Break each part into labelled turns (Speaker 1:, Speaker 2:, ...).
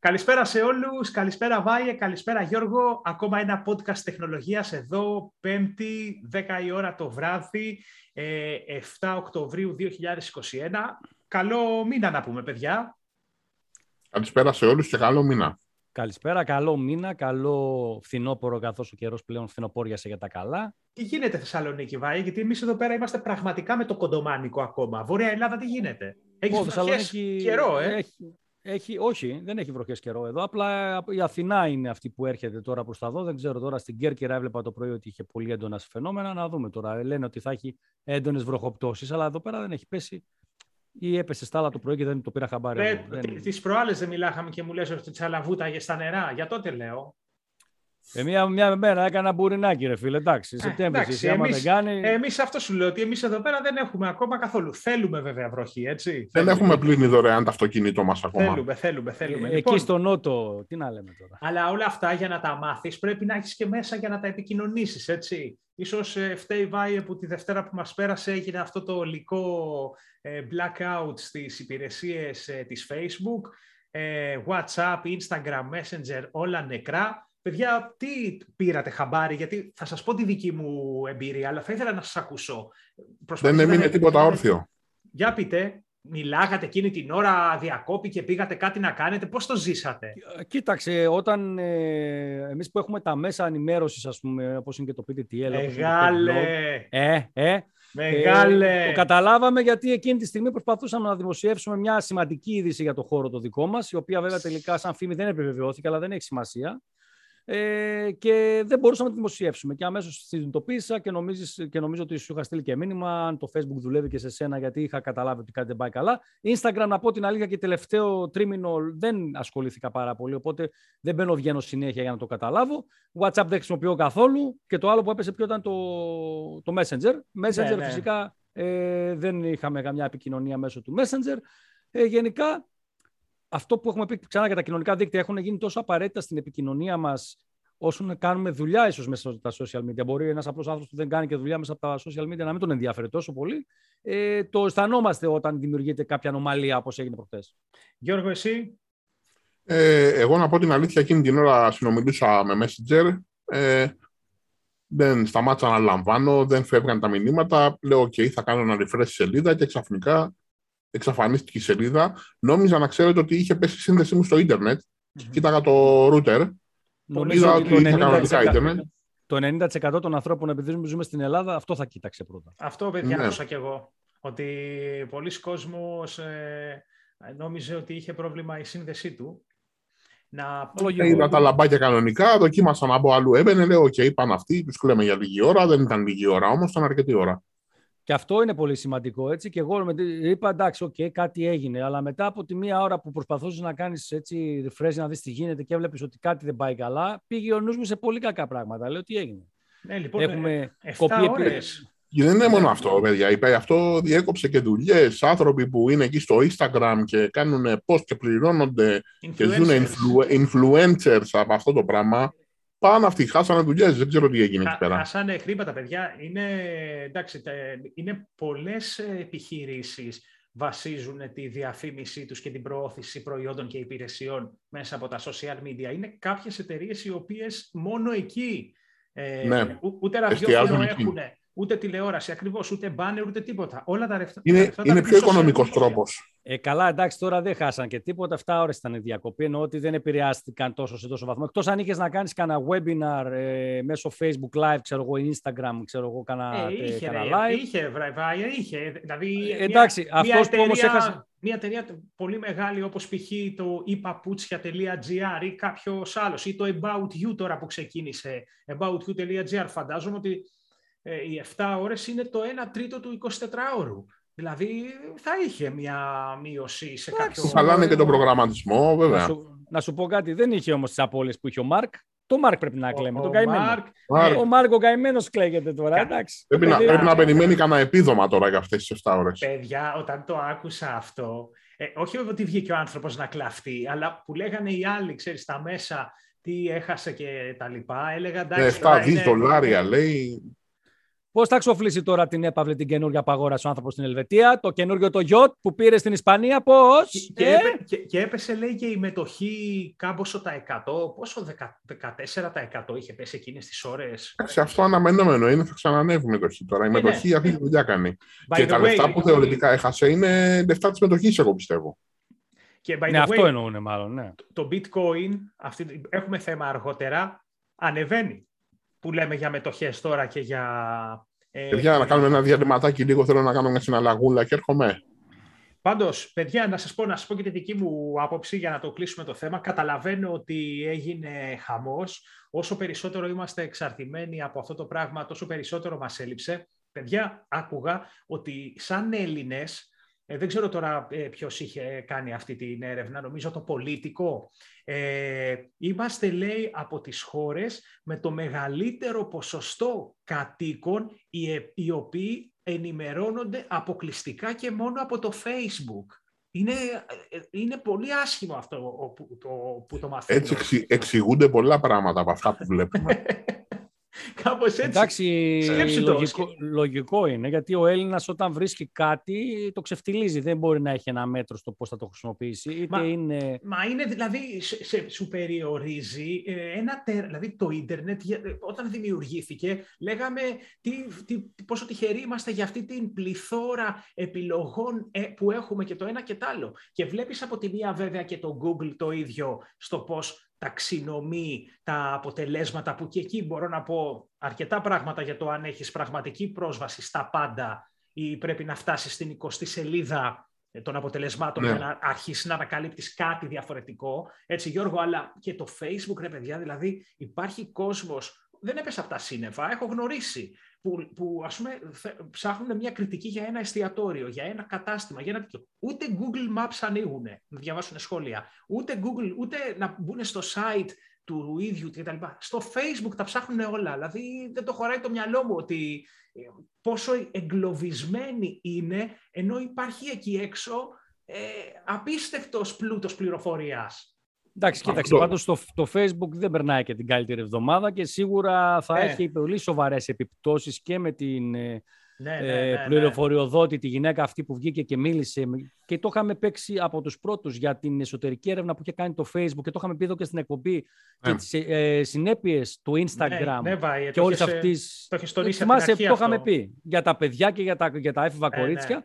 Speaker 1: Καλησπέρα σε όλους, καλησπέρα Βάιε, καλησπέρα Γιώργο. Ακόμα ένα podcast τεχνολογίας εδώ, 5η, 10 η ώρα το βράδυ, 7 ε, Οκτωβρίου 2021. Καλό μήνα να πούμε, παιδιά.
Speaker 2: Καλησπέρα σε όλους και καλό μήνα.
Speaker 3: Καλησπέρα, καλό μήνα, καλό φθινόπωρο καθώς ο καιρός πλέον φθινοπόριασε για τα καλά.
Speaker 1: Τι γίνεται Θεσσαλονίκη, Βάιε, γιατί εμείς εδώ πέρα είμαστε πραγματικά με το κοντομάνικο ακόμα. Βόρεια Ελλάδα τι γίνεται; Έχεις Θεσσαλονίκη... καιρό, ε;
Speaker 3: Έχει, έχει, όχι, δεν έχει βροχές καιρό εδώ. Απλά η Αθηνά είναι αυτή που έρχεται τώρα προς τα δω. Δεν ξέρω τώρα στην Κέρκυρα έβλεπα το πρωί ότι είχε πολύ έντονα φαινόμενα. Να δούμε τώρα. Λένε ότι θα έχει έντονες βροχοπτώσεις, αλλά εδώ πέρα δεν έχει πέσει. Ή έπεσε στάλα το πρωί και δεν το πήρα χαμπάρι.
Speaker 1: Ε, Τις προάλλες δεν μιλάχαμε και μου λες ότι τσαλαβούταγες στα νερά. Για τότε λέω.
Speaker 3: Ε, μια, μια μέρα έκανα μπουρινάκι, ρε φίλε. Εντάξει, ε, Σεπτέμβρη, εσύ άμα δεν κάνει.
Speaker 1: Εμείς αυτό σου λέω ότι εμείς εδώ πέρα δεν έχουμε ακόμα καθόλου. Θέλουμε βέβαια βροχή, έτσι.
Speaker 2: Δεν έχουμε πλύνει δωρεάν το αυτοκίνητό μας ακόμα.
Speaker 1: Θέλουμε, θέλουμε, θέλουμε.
Speaker 3: Ε, λοιπόν, εκεί στο Νότο, τι να λέμε τώρα.
Speaker 1: Αλλά όλα αυτά για να τα μάθεις πρέπει να έχεις και μέσα για να τα επικοινωνήσεις, έτσι. Ίσως ε, φταίει Βάη που τη Δευτέρα που μας πέρασε έγινε αυτό το ολικό ε, blackout στις υπηρεσίες ε, της Facebook, WhatsApp, Instagram, Messenger, όλα νεκρά. Παιδιά, τι πήρατε χαμπάρι, γιατί θα σας πω τη δική μου εμπειρία, αλλά θα ήθελα να σας ακούσω.
Speaker 2: Δεν έμεινε τίποτα όρθιο.
Speaker 1: Για πείτε, μιλάγατε εκείνη την ώρα, διακόπηκε, πήγατε κάτι να κάνετε, πώς το ζήσατε;
Speaker 3: Κοίταξε, όταν ε, εμείς που έχουμε τα μέσα ενημέρωσης, ας πούμε, όπως είναι και το PTTL,
Speaker 1: Μεγάλε!
Speaker 3: Ε, ε,
Speaker 1: Μεγάλε!
Speaker 3: Ε, το καταλάβαμε γιατί εκείνη τη στιγμή προσπαθούσαμε να δημοσιεύσουμε μια σημαντική είδηση για το χώρο το δικό μας, η οποία βέβαια τελικά σαν φήμη δεν επιβεβαιώθηκε, αλλά δεν έχει σημασία ε, και δεν μπορούσαμε να τη δημοσιεύσουμε. Και αμέσως συνειδητοποίησα και, νομίζεις, και νομίζω ότι σου είχα στείλει και μήνυμα αν το Facebook δουλεύει και σε σένα, γιατί είχα καταλάβει ότι κάτι δεν πάει καλά. Instagram, να πω την αλήθεια, και τελευταίο τρίμηνο δεν ασχολήθηκα πάρα πολύ, οπότε δεν μπαίνω βγαίνω συνέχεια για να το καταλάβω. WhatsApp δεν χρησιμοποιώ καθόλου και το άλλο που έπεσε πιο ήταν το, το Messenger. Messenger ναι, ναι. φυσικά ε, δεν είχαμε καμιά επικοινωνία μέσω του Messenger. Ε, γενικά αυτό που έχουμε πει ξανά για τα κοινωνικά δίκτυα έχουν γίνει τόσο απαραίτητα στην επικοινωνία μας όσο να κάνουμε δουλειά ίσως μέσα από τα social media. Μπορεί ένας απλός άνθρωπος που δεν κάνει και δουλειά μέσα από τα social media να μην τον ενδιαφέρει τόσο πολύ. Ε, το αισθανόμαστε όταν δημιουργείται κάποια ανομαλία όπως έγινε προχθέ.
Speaker 1: Γιώργο, εσύ;
Speaker 2: Ε, εγώ να πω την αλήθεια, εκείνη την ώρα συνομιλούσα με Messenger. Ε, δεν σταμάτησα να λαμβάνω, δεν φεύγαν τα μηνύματα. Λέω, OK, θα κάνω ένα refresh σελίδα και ξαφνικά εξαφανίστηκε η σελίδα. Νόμιζα να ξέρετε ότι είχε πέσει η σύνδεσή μου στο ίντερνετ. Mm-hmm. Κοίταγα το router. Νομίζω ότι είχε κανονικά ίντερνετ.
Speaker 3: Το 90% των ανθρώπων, επειδή ζούμε στην Ελλάδα, αυτό θα κοίταξε πρώτα.
Speaker 1: Αυτό, παιδιά, ναι. άκουσα κι εγώ. Ότι πολλοί κόσμος ε, νόμιζε ότι είχε πρόβλημα η σύνδεσή του.
Speaker 2: Να... Είδα τα λαμπάκια κανονικά, δοκίμασα να μπω αλλού. Έμπαινε, λέω, OK, okay, πάνε αυτοί, τους κλαίμε για λίγη ώρα. Δεν ήταν λίγη ώρα, όμως ήταν αρκετή ώρα.
Speaker 3: Και αυτό είναι πολύ σημαντικό. Έτσι. Και εγώ είπα εντάξει, okay, κάτι έγινε. Αλλά μετά από τη μία ώρα που προσπαθούσες να κάνεις έτσι refresh να δεις τι γίνεται και έβλεπες ότι κάτι δεν πάει καλά, πήγε ο νους μου σε πολύ κακά πράγματα. Λέω τι έγινε.
Speaker 1: Ναι, λοιπόν, Έχουμε ε, κοπεί ώρες.
Speaker 2: Και δεν είναι μόνο αυτό, παιδιά. Είπε, αυτό διέκοψε και δουλειές. Άνθρωποι που είναι εκεί στο Instagram και κάνουν post και πληρώνονται και ζουν influencers από αυτό το πράγμα. Πάνε αυτοί, χάσανε δουλειές. Δεν ξέρω τι έγινε εκεί πέρα.
Speaker 1: Χάσανε χρήματα, παιδιά. Είναι, εντάξει, είναι πολλές επιχειρήσεις βασίζουν τη διαφήμιση τους και την προώθηση προϊόντων και υπηρεσιών μέσα από τα social media. Είναι κάποιες εταιρείες οι οποίες μόνο εκεί ε, ναι. ούτε ραδιόφωνο έχουν, ούτε τηλεόραση ακριβώς, ούτε μπάνερ, ούτε τίποτα. Όλα τα ρευστά.
Speaker 2: Είναι, είναι πιο οικονομικός τρόπος.
Speaker 3: Ε, καλά, εντάξει, τώρα δεν χάσαν και τίποτα. 7 ώρες ήταν η διακοπή. Εννοώ ότι δεν επηρεάστηκαν τόσο σε τόσο βαθμό. Εκτός αν είχες να κάνεις κανένα webinar ε, μέσω Facebook Live, ξέρω εγώ, Instagram, ξέρω εγώ, κανένα,
Speaker 1: ε, είχε,
Speaker 3: κανένα live.
Speaker 1: Είχε, βραβεία, είχε. Δηλαδή,
Speaker 3: ε, εντάξει, αυτός που όμως έχασε.
Speaker 1: Μια εταιρεία πολύ μεγάλη όπως π.χ. το ipaputsια.gr ή κάποιος άλλος ή το About You τώρα που ξεκίνησε, aboutyou.gr. Φαντάζομαι ότι ε, οι 7 ώρες είναι το 1 τρίτο του 24ωρου. Δηλαδή θα είχε μια μείωση σε κάποιο...
Speaker 2: Χαλάνε και τον προγραμματισμό, βέβαια.
Speaker 3: Να σου, να σου πω κάτι, δεν είχε όμως τις απώλειες που είχε ο Μάρκ. Το Μάρκ πρέπει να κλαίμε, τον καημένο. Μάρκ. Ο Μάρκ ο καημένος κλαίγεται τώρα, εντάξει.
Speaker 2: Πρέπει, να, πρέπει να περιμένει κανένα επίδομα τώρα για αυτές τις 7 ώρες.
Speaker 1: Παιδιά, όταν το άκουσα αυτό, ε, όχι ότι βγήκε ο άνθρωπος να κλαφτεί, αλλά που λέγανε οι άλλοι, ξέρεις, στα μέσα, τι έχασε και τα λοιπά, έλεγα εντάξει...
Speaker 2: 7 δις δολάρια, λέει.
Speaker 3: Πώς θα ξοφλήσει τώρα την έπαυλη την καινούργια που αγόρασε ο άνθρωπος στην Ελβετία, το καινούργιο το γιότ που πήρε στην Ισπανία, πώς.
Speaker 1: Και, ε; έπε, και, και, έπεσε, λέει, και η μετοχή κάμποσο τα 100. Πόσο 14% είχε πέσει εκείνες τις ώρες;
Speaker 2: Σε αυτό αναμενόμενο είναι, θα ξανανεύει η μετοχή τώρα. Η ε, μετοχή ναι. αυτή τη δουλειά κάνει. By και τα way, λεφτά που θεωρητικά έχασε είναι λεφτά της μετοχής, εγώ πιστεύω.
Speaker 3: Και by ναι, way, αυτό εννοούν μάλλον. Ναι.
Speaker 1: Το bitcoin, αυτή, έχουμε θέμα αργότερα, ανεβαίνει. Που λέμε για μετοχές τώρα και για...
Speaker 2: Ε, παιδιά, να κάνουμε ένα διαλυματάκι λίγο, θέλω να κάνω μια συναλλαγούλα και έρχομαι.
Speaker 1: Πάντως, παιδιά, να σας πω, να σας πω και τη δική μου άποψη για να το κλείσουμε το θέμα. Καταλαβαίνω ότι έγινε χαμός. Όσο περισσότερο είμαστε εξαρτημένοι από αυτό το πράγμα, τόσο περισσότερο μας έλειψε. Παιδιά, άκουγα ότι σαν Έλληνες ε, δεν ξέρω τώρα ε, ποιος είχε κάνει αυτή την έρευνα, νομίζω το πολιτικό. Ε, είμαστε, λέει, από τις χώρες με το μεγαλύτερο ποσοστό κατοίκων οι, οι οποίοι ενημερώνονται αποκλειστικά και μόνο από το Facebook. Είναι, ε, είναι πολύ άσχημο αυτό που το, που το μαθαίνω.
Speaker 2: Έτσι εξηγούνται πολλά πράγματα από αυτά που βλέπουμε.
Speaker 1: Κάπως έτσι.
Speaker 3: Εντάξει, λογικό, λογικό, είναι, γιατί ο Έλληνας όταν βρίσκει κάτι το ξεφτιλίζει. Δεν μπορεί να έχει ένα μέτρο στο πώς θα το χρησιμοποιήσει. Είτε
Speaker 1: μα,
Speaker 3: είναι...
Speaker 1: μα είναι δηλαδή, σε, σου περιορίζει ε, ένα τέρ, δηλαδή το ίντερνετ ε, όταν δημιουργήθηκε λέγαμε τι, τι, πόσο τυχεροί είμαστε για αυτή την πληθώρα επιλογών ε, που έχουμε και το ένα και το άλλο. Και βλέπεις από τη μία βέβαια και το Google το ίδιο στο πώς ταξινομεί τα αποτελέσματα που και εκεί μπορώ να πω αρκετά πράγματα για το αν έχεις πραγματική πρόσβαση στα πάντα ή πρέπει να φτάσεις στην 20η σελίδα των αποτελεσμάτων ναι. για να αρχίσεις να ανακαλύπτεις κάτι διαφορετικό. Έτσι Γιώργο, αλλά και το Facebook ρε παιδιά, δηλαδή υπάρχει κόσμος δεν έπεσε από τα σύννεφα. Έχω γνωρίσει που, που ας πούμε, ψάχνουν μια κριτική για ένα εστιατόριο, για ένα κατάστημα, για ένα τέτοιο. Ούτε Google Maps ανοίγουν να διαβάσουν σχόλια, ούτε Google, ούτε να μπουν στο site του ίδιου κτλ. Στο Facebook τα ψάχνουν όλα. Δηλαδή δεν το χωράει το μυαλό μου ότι ε, πόσο εγκλωβισμένοι είναι, ενώ υπάρχει εκεί έξω ε, απίστευτος πλούτος πληροφορίας.
Speaker 3: Εντάξει, κοίταξε, πάντως το, το Facebook δεν περνάει και την καλύτερη εβδομάδα και σίγουρα θα ε. έχει πολύ σοβαρές επιπτώσεις και με την ε, ναι, ναι, ναι, ναι, πληροφοριοδότη, τη γυναίκα αυτή που βγήκε και μίλησε και το είχαμε παίξει από τους πρώτους για την εσωτερική έρευνα που είχε κάνει το Facebook και το είχαμε πει εδώ και στην εκπομπή και τις ε, συνέπειες του Instagram
Speaker 1: ναι, ναι,
Speaker 3: και όλες αυτές...
Speaker 1: Το έχεις τονίσει το
Speaker 3: είχαμε πει για τα παιδιά και για τα, για τα έφηβα κορίτσια.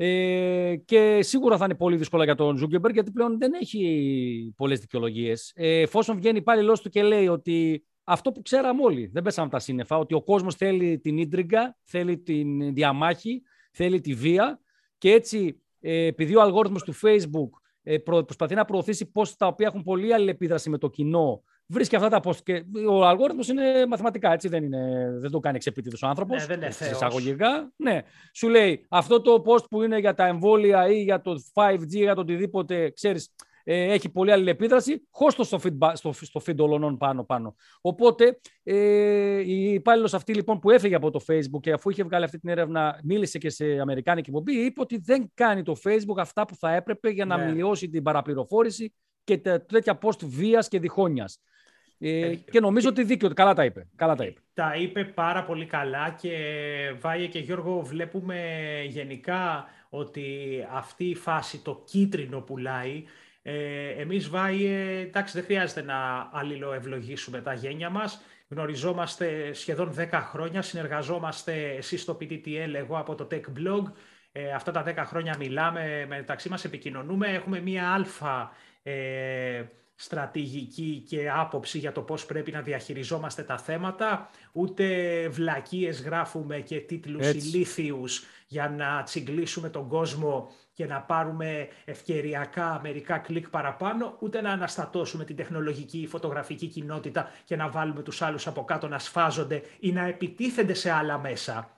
Speaker 3: Ε, και σίγουρα θα είναι πολύ δύσκολα για τον Ζούκερμπεργκ γιατί πλέον δεν έχει πολλές δικαιολογίες. Ε, εφόσον βγαίνει πάλι λόγο του και λέει ότι αυτό που ξέραμε όλοι, δεν πέσαμε από τα σύννεφα, ότι ο κόσμος θέλει την ίντριγκα, θέλει την διαμάχη, θέλει τη βία και έτσι ε, επειδή ο αλγόριθμος του Facebook ε, προσπαθεί να προωθήσει πώ τα οποία έχουν πολύ αλληλεπίδραση με το κοινό βρίσκει αυτά τα post. Και ο αλγόριθμος είναι μαθηματικά, έτσι δεν, είναι, δεν το κάνει εξεπίτηδο ο άνθρωπος.
Speaker 1: Ναι, δεν είναι
Speaker 3: Εισαγωγικά. Ναι. Σου λέει αυτό το post που είναι για τα εμβόλια ή για το 5G ή για το οτιδήποτε, ξέρεις, ε, έχει πολύ αλληλεπίδραση, χώστο στο feed, στο, στο feed όλων πάνω πάνω. Οπότε ε, η υπάλληλος αυτή λοιπόν που έφυγε από το Facebook και αφού είχε βγάλει αυτή την έρευνα, μίλησε και σε Αμερικάνικη εκπομπή, είπε ότι δεν κάνει το Facebook αυτά που θα έπρεπε για να ναι. μειώσει την παραπληροφόρηση και τέτοια post βίας και διχόνιας. Ε, και νομίζω ότι δίκαιο, καλά τα είπε. Καλά τα είπε.
Speaker 1: Τα είπε πάρα πολύ καλά και Βάγε και Γιώργο βλέπουμε γενικά ότι αυτή η φάση, το κίτρινο πουλάει. Ε, εμείς Βάγε, εντάξει δεν χρειάζεται να αλληλοευλογήσουμε τα γένια μας. Γνωριζόμαστε σχεδόν 10 χρόνια, συνεργαζόμαστε εσείς στο PTTL, εγώ από το Tech Blog. Ε, αυτά τα 10 χρόνια μιλάμε, μεταξύ μας επικοινωνούμε, έχουμε μία αλφα ε, στρατηγική και άποψη για το πώς πρέπει να διαχειριζόμαστε τα θέματα, ούτε βλακίες γράφουμε και τίτλους Έτσι. ηλίθιους για να τσιγκλίσουμε τον κόσμο και να πάρουμε ευκαιριακά μερικά κλικ παραπάνω, ούτε να αναστατώσουμε την τεχνολογική ή φωτογραφική κοινότητα και να βάλουμε τους άλλους από κάτω να σφάζονται ή να επιτίθενται σε άλλα μέσα.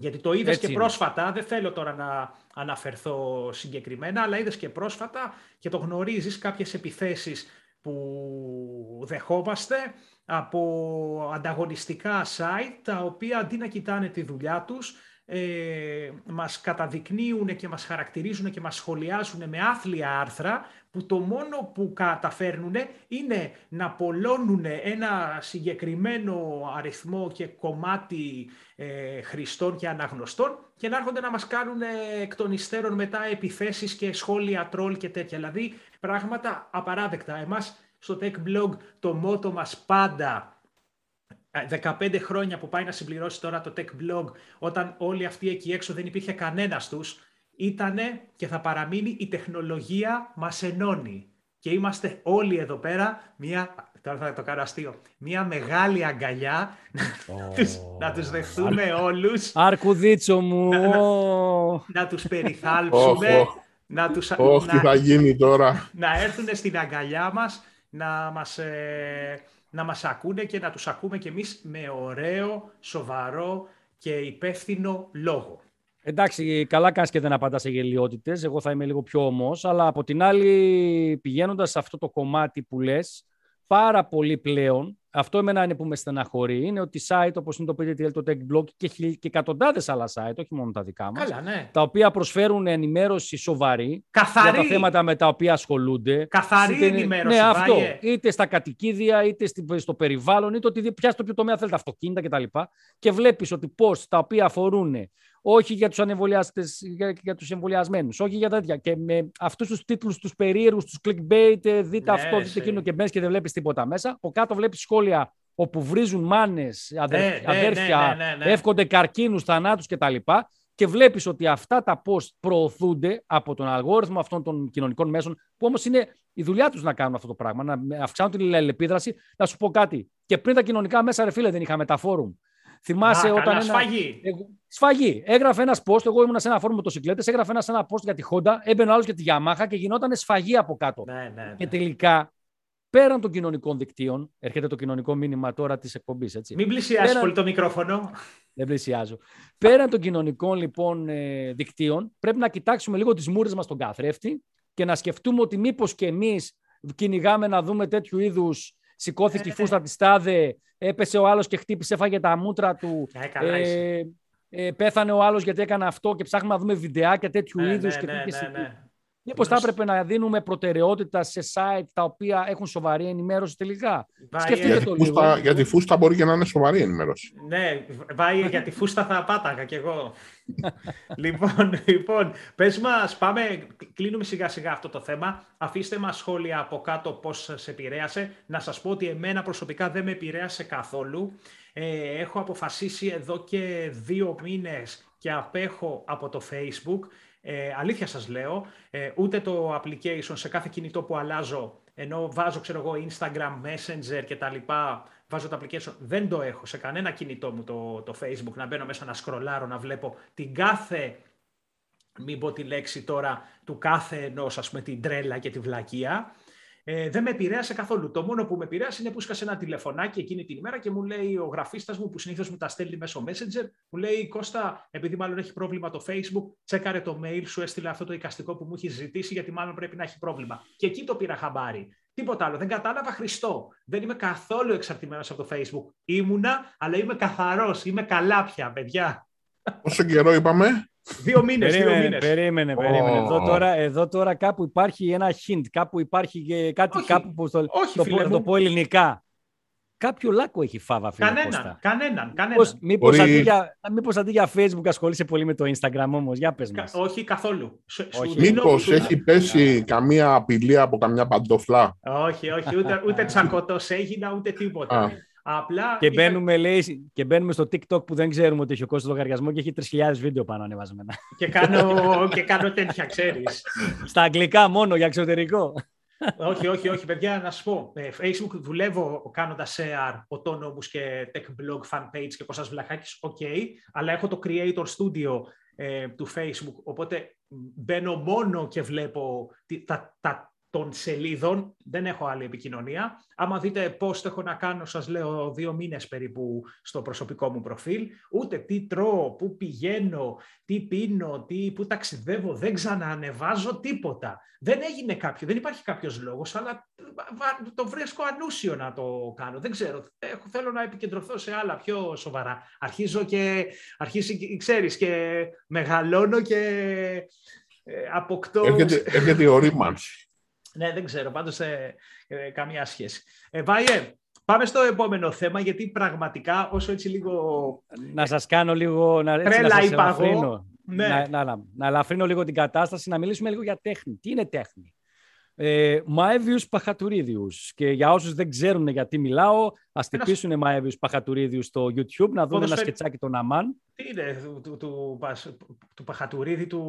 Speaker 1: Γιατί το είδες και πρόσφατα, δεν θέλω τώρα να αναφερθώ συγκεκριμένα, αλλά είδες και πρόσφατα και το γνωρίζεις κάποιες επιθέσεις που δεχόμαστε από ανταγωνιστικά site, τα οποία αντί να κοιτάνε τη δουλειά τους, ε, μας καταδεικνύουν και μας χαρακτηρίζουν και μας σχολιάζουν με άθλια άρθρα που το μόνο που καταφέρνουν είναι να πολλώνουν ένα συγκεκριμένο αριθμό και κομμάτι ε, χρηστών και αναγνωστών και να έρχονται να μας κάνουν εκ των υστέρων μετά επιθέσεις και σχόλια τρόλ και τέτοια. Δηλαδή πράγματα απαράδεκτα. Εμάς στο Tech Blog το μότο μας πάντα 15 χρόνια που πάει να συμπληρώσει τώρα το Tech Blog, όταν όλοι αυτοί εκεί έξω δεν υπήρχε κανένας τους, ήτανε και θα παραμείνει η τεχνολογία μας ενώνει. Και είμαστε όλοι εδώ πέρα, μια, τώρα θα το κάνω αστείο, μια μεγάλη αγκαλιά oh. να, τους, δεχθούμε όλους.
Speaker 3: Αρκουδίτσο μου!
Speaker 1: Να, να, να τους περιθάλψουμε. να τους,
Speaker 2: oh, να, τι θα γίνει τώρα.
Speaker 1: Να έρθουν στην αγκαλιά μας, να μας... Ε, να μας ακούνε και να τους ακούμε κι εμείς με ωραίο, σοβαρό και υπεύθυνο λόγο.
Speaker 3: Εντάξει, καλά κάνεις και δεν απαντάς σε γελιότητες. Εγώ θα είμαι λίγο πιο ομός. Αλλά από την άλλη, πηγαίνοντας σε αυτό το κομμάτι που λες, πάρα πολύ πλέον αυτό εμένα είναι που με στεναχωρεί, είναι ότι site όπως είναι το PDTL, το Tech Blog και, και εκατοντάδες άλλα site, όχι μόνο τα δικά μας,
Speaker 1: Καλά, ναι.
Speaker 3: τα οποία προσφέρουν ενημέρωση σοβαρή
Speaker 1: Καθαρή.
Speaker 3: για τα θέματα με τα οποία ασχολούνται.
Speaker 1: Καθαρή είτε, ενημέρωση.
Speaker 3: Ναι, αυτό. Είτε στα κατοικίδια, είτε στο περιβάλλον, είτε ότι πιάσει το ποιο τομέα θέλετε, αυτοκίνητα κτλ. Και, και βλέπεις ότι πώς τα οποία αφορούν όχι για τους ανεμβολιάστες, για, για τους εμβολιασμένους, όχι για τέτοια. Και με αυτούς τους τίτλους, τους περίεργους, τους clickbait, ε, δείτε ναι, αυτό, δείτε εκείνο και μπαίνεις και δεν βλέπεις τίποτα μέσα. Από κάτω βλέπεις σχόλια όπου βρίζουν μάνες, αδερ, ναι, ναι αδέρφια, ναι, ναι, εύχονται καρκίνους, θανάτους κτλ. Και βλέπεις ότι αυτά τα post προωθούνται από τον αλγόριθμο αυτών των κοινωνικών μέσων, που όμως είναι η δουλειά τους να κάνουν αυτό το πράγμα, να αυξάνουν την αλληλεπίδραση. Να σου πω κάτι. Και πριν τα κοινωνικά μέσα, ρε φίλε, δεν είχαμε τα φόρουμ. Θυμάσαι
Speaker 1: Α,
Speaker 3: όταν.
Speaker 1: Καλά, ένα... Σφαγή.
Speaker 3: Σφαγή. Έγραφε ένας post. Εγώ ήμουν σε ένα φόρμα μοτοσυκλέτε. Έγραφε ένα, ένα post για τη Honda. Έμπαινε ο άλλος για τη Yamaha και γινόταν σφαγή από κάτω.
Speaker 1: Ναι, ναι, ναι.
Speaker 3: Και τελικά, πέραν των κοινωνικών δικτύων, έρχεται το κοινωνικό μήνυμα τώρα της εκπομπής.
Speaker 1: Μην πλησιάσει πέραν... πολύ το μικρόφωνο.
Speaker 3: Δεν πλησιάζω. Πέραν των κοινωνικών λοιπόν ε, δικτύων, πρέπει να κοιτάξουμε λίγο τις μούρες μας στον καθρέφτη και να σκεφτούμε ότι μήπως και εμείς κυνηγάμε να δούμε τέτοιου είδους σηκώθηκε η φούστα τη τάδε, έπεσε ο άλλος και χτύπησε, έφαγε τα μούτρα του.
Speaker 1: Ε,
Speaker 3: ε, πέθανε ο άλλος γιατί έκανε αυτό και ψάχνουμε να δούμε βιντεάκια τέτοιου
Speaker 1: ναι,
Speaker 3: είδους.
Speaker 1: Ναι, ναι, ναι, ναι.
Speaker 3: Μήπως θα έπρεπε να δίνουμε προτεραιότητα σε site τα οποία έχουν σοβαρή ενημέρωση τελικά;
Speaker 2: Σκεφτείτε το λίγο. Για τη φούστα μπορεί και να είναι σοβαρή ενημέρωση.
Speaker 1: Ναι, βάει για τη φούστα θα πάταγα κι εγώ. λοιπόν, λοιπόν, πες μας, πάμε, κλείνουμε σιγά σιγά αυτό το θέμα. Αφήστε μας σχόλια από κάτω πώς σε επηρέασε. Να σας πω ότι εμένα προσωπικά δεν με επηρέασε καθόλου. Ε, έχω αποφασίσει εδώ και δύο μήνες και απέχω από το Facebook ε, αλήθεια σας λέω, ε, ούτε το application σε κάθε κινητό που αλλάζω, ενώ βάζω, ξέρω εγώ, Instagram, Messenger και τα λοιπά, βάζω το application, δεν το έχω σε κανένα κινητό μου το, το Facebook, να μπαίνω μέσα να σκρολάρω, να βλέπω την κάθε, μην πω τη λέξη τώρα, του κάθε ενός, ας πούμε, την τρέλα και τη βλακεία. Ε, δεν με επηρέασε καθόλου. Το μόνο που με επηρέασε είναι που σκάσε ένα τηλεφωνάκι εκείνη την ημέρα και μου λέει ο γραφίστας μου, που συνήθως μου τα στέλνει μέσω Messenger, μου λέει Κώστα, επειδή μάλλον έχει πρόβλημα το Facebook, τσέκαρε το mail, σου έστειλε αυτό το εικαστικό που μου έχεις ζητήσει, γιατί μάλλον πρέπει να έχει πρόβλημα. Και εκεί το πήρα χαμπάρι. Τίποτα άλλο. Δεν κατάλαβα Χριστό. Δεν είμαι καθόλου εξαρτημένος από το Facebook. Ήμουνα, αλλά είμαι καθαρός. Είμαι καλά πια, παιδιά.
Speaker 2: Πόσο καιρό είπαμε.
Speaker 1: Δύο μήνες.
Speaker 3: Περίμενε,
Speaker 1: δύο
Speaker 3: περίμενε. περίμενε. Oh. Εδώ, τώρα, εδώ τώρα κάπου υπάρχει ένα hint, κάπου υπάρχει κάτι
Speaker 1: όχι,
Speaker 3: κάπου που το,
Speaker 1: όχι,
Speaker 3: το, το, το πω ελληνικά. Κάποιο λάκκο έχει φάβα, φίλε
Speaker 1: Κανέναν,
Speaker 3: Κώστα.
Speaker 1: κανέναν, κανέναν.
Speaker 3: Μήπως, Μπορεί... αντί, για, μήπως αντί για Facebook ασχολείσαι πολύ με το Instagram όμως, για πες μας.
Speaker 1: όχι καθόλου.
Speaker 2: Όχι. Μήπως σου... έχει πέσει καμία απειλή από καμιά παντοφλά.
Speaker 1: Όχι, όχι, ούτε, ούτε τσακωτός έγινα, ούτε τίποτα. Απλά
Speaker 3: και, μπαίνουμε, λέει, και μπαίνουμε στο TikTok που δεν ξέρουμε ότι έχει ο κόσμο λογαριασμό και έχει 3.000 βίντεο πάνω ανεβασμένα.
Speaker 1: Και κάνω, και κάνω τέτοια, ξέρεις.
Speaker 3: Στα αγγλικά μόνο για εξωτερικό.
Speaker 1: όχι, όχι, όχι, παιδιά, να σου πω. Ε, Facebook δουλεύω κάνοντας share Autonomous και tech blog fan page και Κώστας Βλαχάκης, OK, okay, αλλά έχω το creator studio ε, του Facebook, οπότε μπαίνω μόνο και βλέπω τα, τα των σελίδων, δεν έχω άλλη επικοινωνία. Άμα δείτε πώς το έχω να κάνω, σας λέω δύο μήνες περίπου στο προσωπικό μου προφίλ. Ούτε τι τρώω, πού πηγαίνω, τι πίνω, τι, πού ταξιδεύω, δεν ξαναανεβάζω τίποτα. Δεν έγινε κάποιο, δεν υπάρχει κάποιος λόγος, αλλά το βρίσκω ανούσιο να το κάνω. Δεν ξέρω, έχω, θέλω να επικεντρωθώ σε άλλα πιο σοβαρά. Αρχίζω και, αρχίσει, ξέρεις, και μεγαλώνω και ε, αποκτώ...
Speaker 2: Έρχεται, έρχεται η ορίμανση.
Speaker 1: Ναι, δεν ξέρω, πάντως ε, ε, καμία σχέση. Ε, Βάιε, πάμε στο επόμενο θέμα, γιατί πραγματικά όσο έτσι λίγο...
Speaker 3: Να σας κάνω λίγο... Να, έτσι,
Speaker 1: Τρέλα
Speaker 3: να σας
Speaker 1: είπα
Speaker 3: ελαφρύνω.
Speaker 1: εγώ. Ναι.
Speaker 3: Να, να, να, να ελαφρύνω λίγο την κατάσταση, να μιλήσουμε λίγο για τέχνη. Τι είναι τέχνη; Ε, Μαέβιους Παχατουρίδιους. Και για όσους δεν ξέρουν γιατί μιλάω, ας
Speaker 1: Ένας-
Speaker 3: τυπήσουν Μαέβιους Παχατουρίδιους στο YouTube, να δουν ένα
Speaker 1: Ποδοσφαίρι-
Speaker 3: σκετσάκι των Αμάν.
Speaker 1: Τι είναι, του, του, του, πας- του Παχατουρίδη, του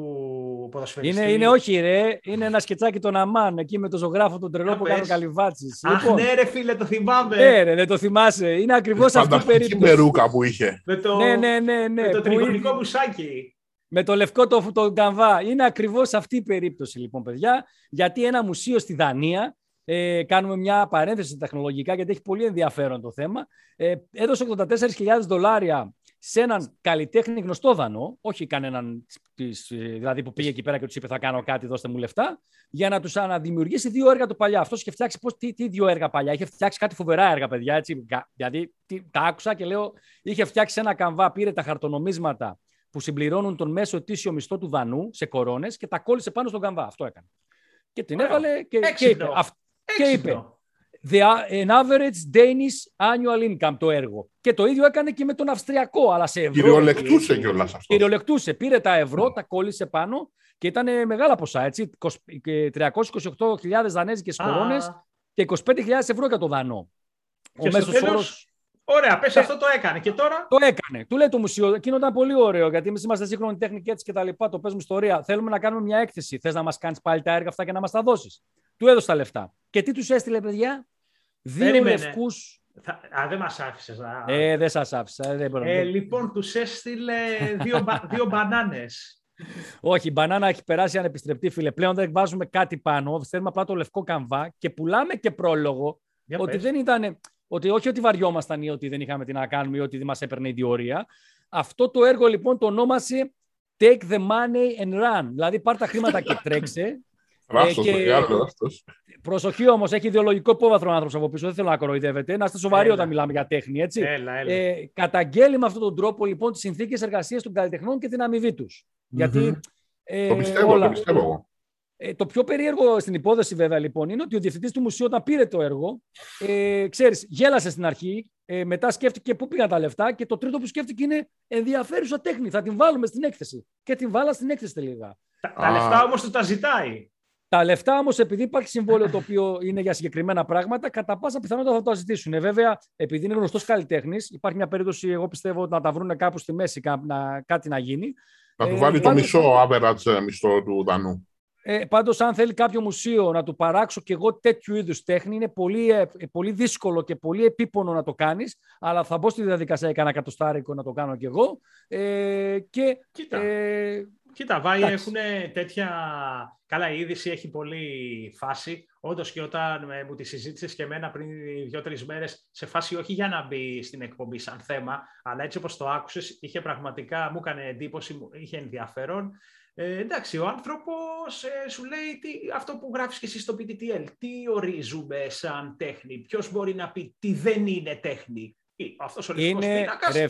Speaker 1: ποδοσφαιριστή;
Speaker 3: Είναι, είναι όχι ρε, είναι ένα σκετσάκι των Αμάν, εκεί με το ζωγράφο τον τρελό
Speaker 1: Για
Speaker 3: που κάνει ο
Speaker 1: πες.
Speaker 3: Καλυβάτσης.
Speaker 1: Αχ, ναι ρε φίλε, το θυμάμαι.
Speaker 3: Ε, ρε, δεν το θυμάσαι. Είναι ακριβώς αυτή η
Speaker 2: Φανταστική
Speaker 3: περίπτωση.
Speaker 2: περούκα που είχε.
Speaker 1: Με το,
Speaker 3: Ναι, ναι, ναι, ναι.
Speaker 1: με το
Speaker 3: που
Speaker 1: τριγωνικό
Speaker 3: είναι-
Speaker 1: μουσάκι.
Speaker 3: Με το λευκό το, το καμβά. Είναι ακριβώς αυτή η περίπτωση λοιπόν παιδιά. Γιατί ένα μουσείο στη Δανία, ε, κάνουμε μια παρένθεση τεχνολογικά γιατί έχει πολύ ενδιαφέρον το θέμα, ε, έδωσε 84.000 δολάρια σε έναν καλλιτέχνη γνωστό Δανό, όχι κανέναν της, ε, δηλαδή που πήγε εκεί πέρα και τους είπε θα κάνω κάτι, δώστε μου λεφτά, για να τους αναδημιουργήσει δύο έργα του παλιά. Αυτός είχε φτιάξει πώς, τι, τι δύο έργα παλιά. Είχε φτιάξει κάτι φοβερά έργα, παιδιά. Έτσι, κα- δηλαδή τι, τα άκουσα και λέω, είχε φτιάξει ένα καμβά, πήρε τα χαρτονομίσματα που συμπληρώνουν τον μέσο ετήσιο μισθό του Δανού σε κορώνες και τα κόλλησε πάνω στον καμβά. Αυτό έκανε. Και την
Speaker 1: Ωραίο.
Speaker 3: έβαλε και, και
Speaker 1: Έξυπνο.
Speaker 3: είπε. «Αυ- και
Speaker 1: Έξυπνο.
Speaker 3: είπε. The, an average Danish annual income το έργο. Και το ίδιο έκανε και με τον Αυστριακό, αλλά σε ευρώ.
Speaker 2: Κυριολεκτούσε κιόλας αυτό.
Speaker 3: Κυριολεκτούσε. Πήρε τα ευρώ, τα κόλλησε πάνω και ήταν μεγάλα ποσά. Έτσι, 20 και 328.000 δανέζικες
Speaker 1: Α,
Speaker 3: κορώνες και 25.000 ευρώ για το δανό.
Speaker 1: Και
Speaker 3: Ο
Speaker 1: στο
Speaker 3: μέσος
Speaker 1: τέλος,
Speaker 3: όρος
Speaker 1: Ωραία, πες
Speaker 3: Ε,
Speaker 1: αυτό το έκανε. Και τώρα,
Speaker 3: το έκανε. Του λέει το μουσείο, εκείνο ήταν πολύ ωραίο γιατί εμείς είμαστε σύγχρονοι τέχνη και έτσι και τα λοιπά. Το παίζουμε ιστορία. Θέλουμε να κάνουμε μια έκθεση. Θες να μας κάνεις πάλι τα έργα αυτά και να μας τα δώσεις. Του έδωσε τα λεφτά. Και τι τους έστειλε, παιδιά, Δύο
Speaker 1: Περίμενε.
Speaker 3: λευκούς.
Speaker 1: θα, α, δεν μας άφησες. να-
Speaker 3: Ε, δεν σας άφησα. ε, Δεν μπορώ.
Speaker 1: Ε, λοιπόν, τους έστειλε δύο, μπα- δύο μπανάνες.
Speaker 3: Όχι, η μπανάνα έχει περάσει ανεπιστρεπτή, φίλε. Πλέον δεν βάζουμε κάτι πάνω. Στέλνουμε απλά το λευκό καμβά και πουλάμε και πρόλογο
Speaker 1: Για
Speaker 3: ότι
Speaker 1: πες.
Speaker 3: δεν ήταν. Ότι όχι ότι βαριόμασταν ή ότι δεν είχαμε τι να κάνουμε ή ότι δεν μας έπαιρνε η διορία. Αυτό το έργο λοιπόν το ονόμασε Take the money and run. Δηλαδή πάρ τα χρήματα και τρέξε.
Speaker 2: Ράστος,
Speaker 3: και-
Speaker 2: μεγάλο αυτός.
Speaker 3: Προσοχή όμως, έχει ιδεολογικό υπόβαθρο ο άνθρωπος από πίσω. Δεν θέλω να κοροϊδεύετε. Να είστε σοβαροί
Speaker 1: Έλα.
Speaker 3: όταν μιλάμε για τέχνη, έτσι.
Speaker 1: Έλα, έλα.
Speaker 3: Ε, καταγγέλει με αυτόν τον τρόπο λοιπόν τις συνθήκες εργασίας των καλλιτεχνών και την αμοιβή τους. Γιατί. Ε,
Speaker 2: Το πιστεύω,
Speaker 3: όλα-
Speaker 2: το πιστεύω εγώ.
Speaker 3: Ε, το πιο περίεργο στην υπόθεση, βέβαια, λοιπόν, είναι ότι ο διευθυντής του μουσείου, όταν πήρε το έργο, ε, ξέρεις, γέλασε στην αρχή, ε, μετά σκέφτηκε πού πήγαν τα λεφτά και το τρίτο που σκέφτηκε είναι ενδιαφέρουσα τέχνη. Θα την βάλουμε στην έκθεση. Και την βάλα στην έκθεση τελικά.
Speaker 1: τα, τα
Speaker 2: Α.
Speaker 1: λεφτά όμως τους τα ζητάει.
Speaker 3: Τα λεφτά όμως, επειδή υπάρχει συμβόλαιο το οποίο είναι για συγκεκριμένα πράγματα, κατά πάσα πιθανότητα θα το ζητήσουν. Ε, βέβαια, επειδή είναι γνωστός καλλιτέχνης, υπάρχει μια περίπτωση, εγώ πιστεύω, να τα βρουν κάπου στη μέση, κά- να, κάτι να γίνει.
Speaker 2: Να του
Speaker 3: Ε,
Speaker 2: βάλει το
Speaker 3: πάντως-
Speaker 2: μισό average ε, μισθό του Δανού.
Speaker 3: Ε, πάντως, αν θέλει κάποιο μουσείο να του παράξω και εγώ τέτοιου είδους τέχνη, είναι πολύ, ε, ε, πολύ δύσκολο και πολύ επίπονο να το κάνεις, αλλά θα μπω στη διαδικασία για κανένα κατοστάρικο να το κάνω κι εγώ. Ε, και
Speaker 1: Κοίτα,
Speaker 3: ε,
Speaker 1: κοίτα Βάη,
Speaker 3: εντάξει.
Speaker 1: έχουν τέτοια... Καλά, η είδηση έχει πολύ φάση. Όντως και όταν ε, μου τη συζήτησες και εμένα πριν δύο-τρει μέρες, σε φάση όχι για να μπει στην εκπομπή σαν θέμα, αλλά έτσι όπως το άκουσες, είχε πραγματικά, μου έκανε εντύπωση, μου- είχε ενδιαφέρον. Ε, εντάξει, ο άνθρωπος ε, σου λέει τι, αυτό που γράφεις και εσύ στο PTTL, τι ορίζουμε σαν τέχνη, ποιος μπορεί να πει τι δεν είναι τέχνη. Ε, Αυτός ο λευκός
Speaker 3: είναι,
Speaker 1: πίνακας
Speaker 3: ρε,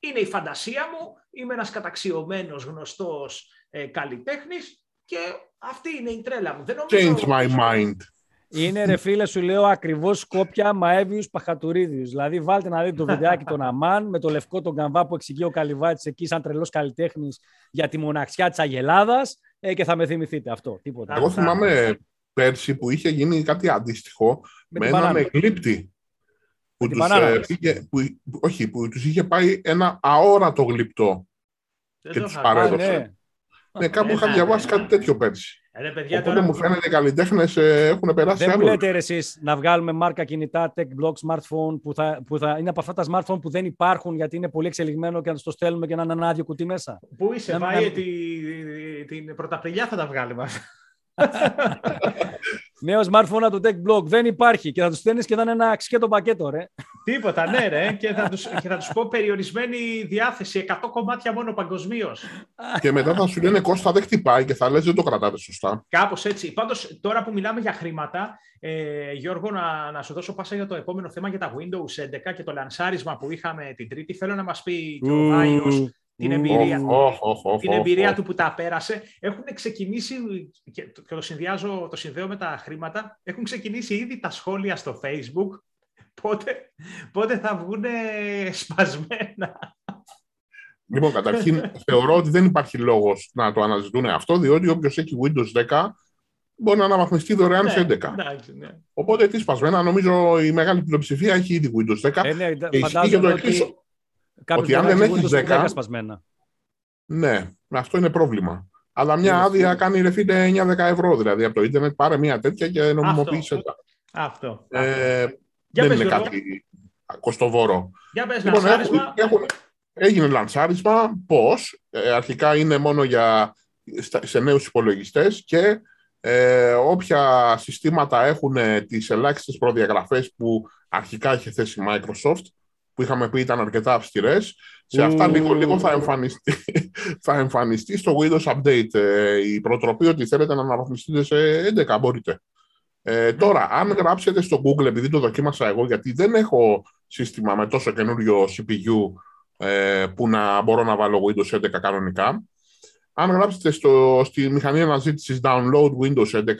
Speaker 1: είναι η φαντασία μου, είμαι ένας καταξιωμένος γνωστός ε, καλλιτέχνης και αυτή είναι η τρέλα μου. Δεν νομίζω...
Speaker 2: Change my mind.
Speaker 3: Είναι ρε φίλε, σου λέω ακριβώς σκόπια Μαέβιους Παχατουρίδιους. Δηλαδή, βάλτε να δείτε το βιντεάκι των Αμάν με το λευκό τον καμβά που εξηγεί ο Καλυβάτης εκεί σαν τρελός καλλιτέχνης για τη μοναξιά της Αγελάδας ε, και θα με θυμηθείτε αυτό. Τίποτα.
Speaker 2: Εγώ θυμάμαι πέρσι που είχε γίνει κάτι αντίστοιχο
Speaker 3: Με
Speaker 2: με
Speaker 3: την
Speaker 2: έναν
Speaker 3: μπανάνα.
Speaker 2: γλύπτη. Που
Speaker 3: την
Speaker 2: τους,
Speaker 3: μπανάνα,
Speaker 2: ε,
Speaker 3: λες.
Speaker 2: πήγε, που, που- όχι, που τους είχε πάει ένα αόρατο γλυπτό.
Speaker 1: Δεν
Speaker 2: και
Speaker 1: το
Speaker 2: τους
Speaker 1: είχα
Speaker 2: παρέ-
Speaker 1: δει.
Speaker 3: Α,
Speaker 2: παρέδωσε.
Speaker 3: ναι.
Speaker 2: Ναι, κάπου
Speaker 1: Ε,
Speaker 2: είχα
Speaker 1: ναι,
Speaker 2: διαβάσει
Speaker 1: ναι.
Speaker 2: κάτι τέτοιο πέρσι.
Speaker 1: Ε, ρε, παιδιά,
Speaker 2: Οπότε
Speaker 1: τώρα
Speaker 2: μου
Speaker 1: που-
Speaker 2: φαίνεται οι καλλιτέχνες έχουν περάσει
Speaker 3: Δεν μου
Speaker 2: άλλο.
Speaker 3: λέτε ρε εσείς να βγάλουμε μάρκα κινητά, tech blog, smartphone που θα, που θα είναι από αυτά τα smartphone που δεν υπάρχουν γιατί είναι πολύ εξελιγμένο και να το στέλνουμε και να είναι ένα άδειο κουτί μέσα.
Speaker 1: Πού είσαι,
Speaker 3: Να-
Speaker 1: Βάη,
Speaker 3: να-
Speaker 1: τη- την Πρωταπριλιά θα τα βγάλουμε.
Speaker 3: Νέο smartphone του Tech Blog δεν υπάρχει και θα τους στέλνεις και θα είναι ένα ξύκετο πακέτο, ρε.
Speaker 1: Τίποτα, ναι, ρε. και θα τους, και θα τους πω περιορισμένη διάθεση, 100 κομμάτια μόνο παγκοσμίως.
Speaker 2: και μετά θα σου λένε Κώστα δεν χτυπάει και θα λες δεν το κρατάτε σωστά.
Speaker 1: Κάπως έτσι. Πάντως, τώρα που μιλάμε για χρήματα, ε, Γιώργο, να, να σου δώσω πάσα για το επόμενο θέμα για τα Windows 11 και το λανσάρισμα που είχαμε την Τρίτη. Θέλω να μας πει και ο Βάιος την εμπειρία, την εμπειρία του που τα πέρασε. Έχουν ξεκινήσει, και το, συνδυάζω, το συνδέω με τα χρήματα, έχουν ξεκινήσει ήδη τα σχόλια στο Facebook. Πότε, πότε θα βγουν σπασμένα.
Speaker 2: Λοιπόν, καταρχήν θεωρώ ότι δεν υπάρχει λόγος να το αναζητούν αυτό, διότι όποιος έχει Windows 10 μπορεί να αναβαθμιστεί δωρεάν σε 11. Ναι, ναι. Οπότε τι σπασμένα, νομίζω η μεγάλη πλειοψηφία έχει ήδη Windows 10.
Speaker 3: Ε, ναι, και φαντάζομαι ότι...
Speaker 2: Ότι αν δεν έχει 10. Σπασμένα. Ναι, αυτό είναι πρόβλημα. Αλλά μια άδεια κάνει ρεφείτε 9-10 ευρώ. Δηλαδή από το Ιντερνετ πάρε μια τέτοια και νομιμοποίησε
Speaker 1: τα. Αυτό.
Speaker 2: Ε, δεν είναι κάτι κοστοβόρο.
Speaker 1: Για πες, λοιπόν, λανσάρισμα.
Speaker 2: Έχουν, έγινε λανσάρισμα. Πώς. Ε, αρχικά είναι μόνο για, σε νέους υπολογιστές και ε, όποια συστήματα έχουν τις ελάχιστες προδιαγραφές που αρχικά είχε θέσει η Microsoft που είχαμε πει ήταν αρκετά αυστηρές. Σε αυτά λίγο, λίγο θα, εμφανιστεί, θα εμφανιστεί στο Windows Update ε, η προτροπή ότι θέλετε να αναβαθμιστείτε σε 11. Μπορείτε. Ε, τώρα, αν γράψετε στο Google, επειδή το δοκίμασα εγώ, γιατί δεν έχω σύστημα με τόσο καινούριο CPU ε, που να μπορώ να βάλω Windows 11 κανονικά, αν γράψετε στο, στη μηχανή αναζήτησης Download Windows 11,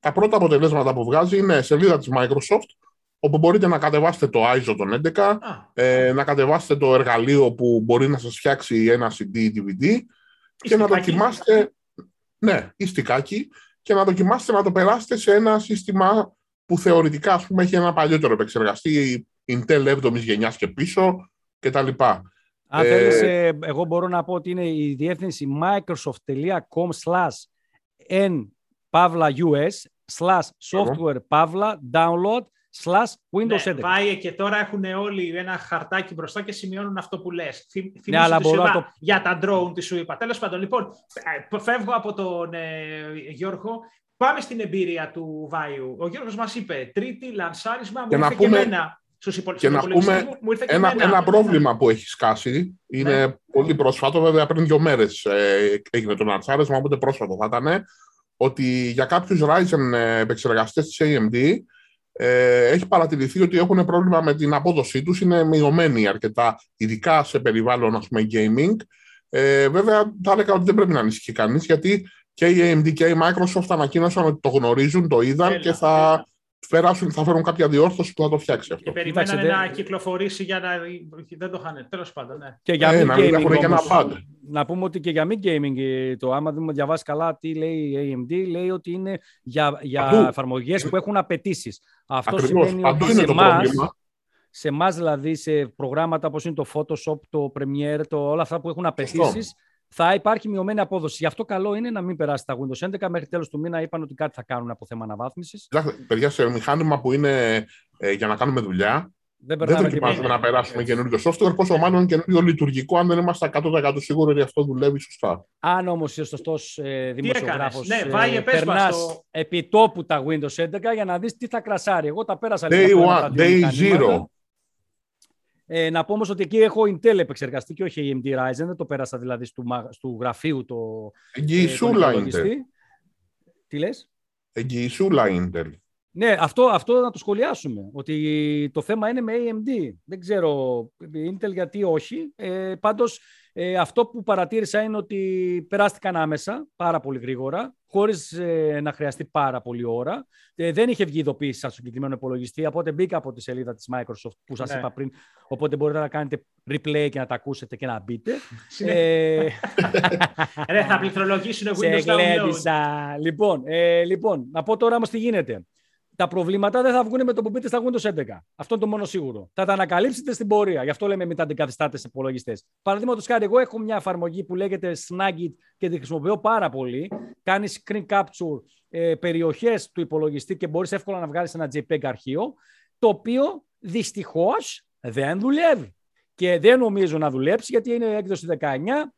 Speaker 2: τα πρώτα αποτελέσματα που βγάζει είναι σελίδα της Microsoft όπου μπορείτε να κατεβάσετε το ISO των 11, ε, να κατεβάσετε το εργαλείο που μπορεί να σας φτιάξει ένα CD ή DVD και να δοκιμάσετε, ναι, ιστικάκι, και να δοκιμάσετε να το περάσετε σε ένα σύστημα που θεωρητικά ας πούμε, έχει ένα παλιότερο επεξεργαστή, Intel 7ης γενιάς και πίσω κτλ.
Speaker 3: Αν ε, θέλεις, ε, εγώ μπορώ να πω ότι είναι η διεύθυνση microsoft.com slash n pavla us slash software pavla download slash Windows ναι, 11.
Speaker 1: Πάει και τώρα έχουν όλοι ένα χαρτάκι μπροστά και σημειώνουν αυτό που λες. Ναι, αλλά μπορώ είπα, το... για τα drone τι σου είπα. Τέλος πάντων, λοιπόν, ε, φεύγω από τον ε, Γιώργο. Πάμε στην εμπειρία του Βάιου. Ο Γιώργος μας είπε τρίτη λανσάρισμα, μου ήρθε και εμένα.
Speaker 2: και να πούμε μου, ήρθε ένα, ένα πρόβλημα που έχει σκάσει. Είναι ναι. πολύ πρόσφατο, βέβαια πριν δύο μέρες ε, έγινε το λανσάρισμα, οπότε πρόσφατο θα ήταν. Ότι για κάποιους Ryzen ε, επεξεργαστές της AMD ε, έχει παρατηρηθεί ότι έχουν πρόβλημα με την απόδοσή τους, είναι μειωμένοι αρκετά, ειδικά σε περιβάλλον ας πούμε, gaming. Ε, βέβαια, θα έλεγα ότι δεν πρέπει να ανησυχεί κανείς, γιατί και η AMD και η Microsoft ανακοίνωσαν ότι το γνωρίζουν, το είδαν και θα, Φεράσουν, θα φέρουν κάποια διόρθωση που θα το φτιάξει αυτό. Και
Speaker 1: περιμένανε να κυκλοφορήσει για να. Δεν το είχαν. Τέλος πάντων, ναι.
Speaker 3: Και για ε, να μην έχουν και ένα pad. Να πούμε ότι και για μη gaming ε, το άμα δεν διαβάσει καλά τι λέει η AMD, λέει ότι είναι για, για εφαρμογές που έχουν απαιτήσεις. Αυτό
Speaker 2: Ακριβώς. σημαίνει Παντού ότι είναι σε το πρόβλημα.
Speaker 3: Σε εμά δηλαδή, σε προγράμματα όπως είναι το Photoshop, το Premiere, το, όλα αυτά που έχουν απαιτήσεις, θα υπάρχει μειωμένη απόδοση. Γι' αυτό καλό είναι να μην περάσει τα Windows 11. Μέχρι τέλος του μήνα είπαν ότι κάτι θα κάνουν από θέμα αναβάθμισης.
Speaker 2: Παιδιά, σε μηχάνημα που είναι ε, για να κάνουμε δουλειά, δεν, δεν δοκιμάζουμε να περάσουμε καινούριο software, πόσο μάλλον καινούριο λειτουργικό, αν δεν είμαστε 100% σίγουροι ότι αυτό δουλεύει σωστά.
Speaker 3: Αν όμως είσαι σωστός ε, δημοσιογράφος,
Speaker 1: ναι, ε,
Speaker 3: περνάς επί τόπου τα Windows 11 για να δεις τι θα κρασάρει. Εγώ τα πέρασα
Speaker 2: day
Speaker 3: λίγο.
Speaker 2: One, day zero.
Speaker 3: Ε, να πω όμως ότι εκεί έχω Intel επεξεργαστή και όχι AMD Ryzen. Δεν το πέρασα δηλαδή στο, στο γραφείου το.
Speaker 2: Εγγυησούλα ε, Intel.
Speaker 3: Τι λες;
Speaker 2: Εγγυησούλα Intel.
Speaker 3: Ναι, αυτό, αυτό να το σχολιάσουμε. Ότι το θέμα είναι με AMD. Δεν ξέρω Intel γιατί όχι. Ε, πάντως ε, αυτό που παρατήρησα είναι ότι περάστηκαν άμεσα, πάρα πολύ γρήγορα, χωρίς ε, να χρειαστεί πάρα πολύ ώρα. Ε, δεν είχε βγει ειδοποίηση στο συγκεκριμένο υπολογιστή, οπότε μπήκα από τη σελίδα της Microsoft που σας ναι. είπα πριν. Οπότε μπορείτε να κάνετε replay και να τα ακούσετε και να μπείτε.
Speaker 1: ε... Ρε, θα πληκτρολογήσουν Windows
Speaker 3: Download. Λοιπόν, ε, λοιπόν, να πω τώρα όμως τι γίνεται τα προβλήματα δεν θα βγουν με το που μπείτε στα Windows 11. Αυτό είναι το μόνο σίγουρο. Θα τα ανακαλύψετε στην πορεία. Γι' αυτό λέμε μην τα αντικαθιστάτε σε υπολογιστές. Παραδείγματος χάρη, εγώ έχω μια εφαρμογή που λέγεται Snagit και τη χρησιμοποιώ πάρα πολύ. Κάνεις screen capture ε, περιοχές του υπολογιστή και μπορείς εύκολα να βγάλεις ένα JPEG αρχείο. Το οποίο δυστυχώς δεν δουλεύει. Και δεν νομίζω να δουλέψει γιατί είναι έκδοση 19.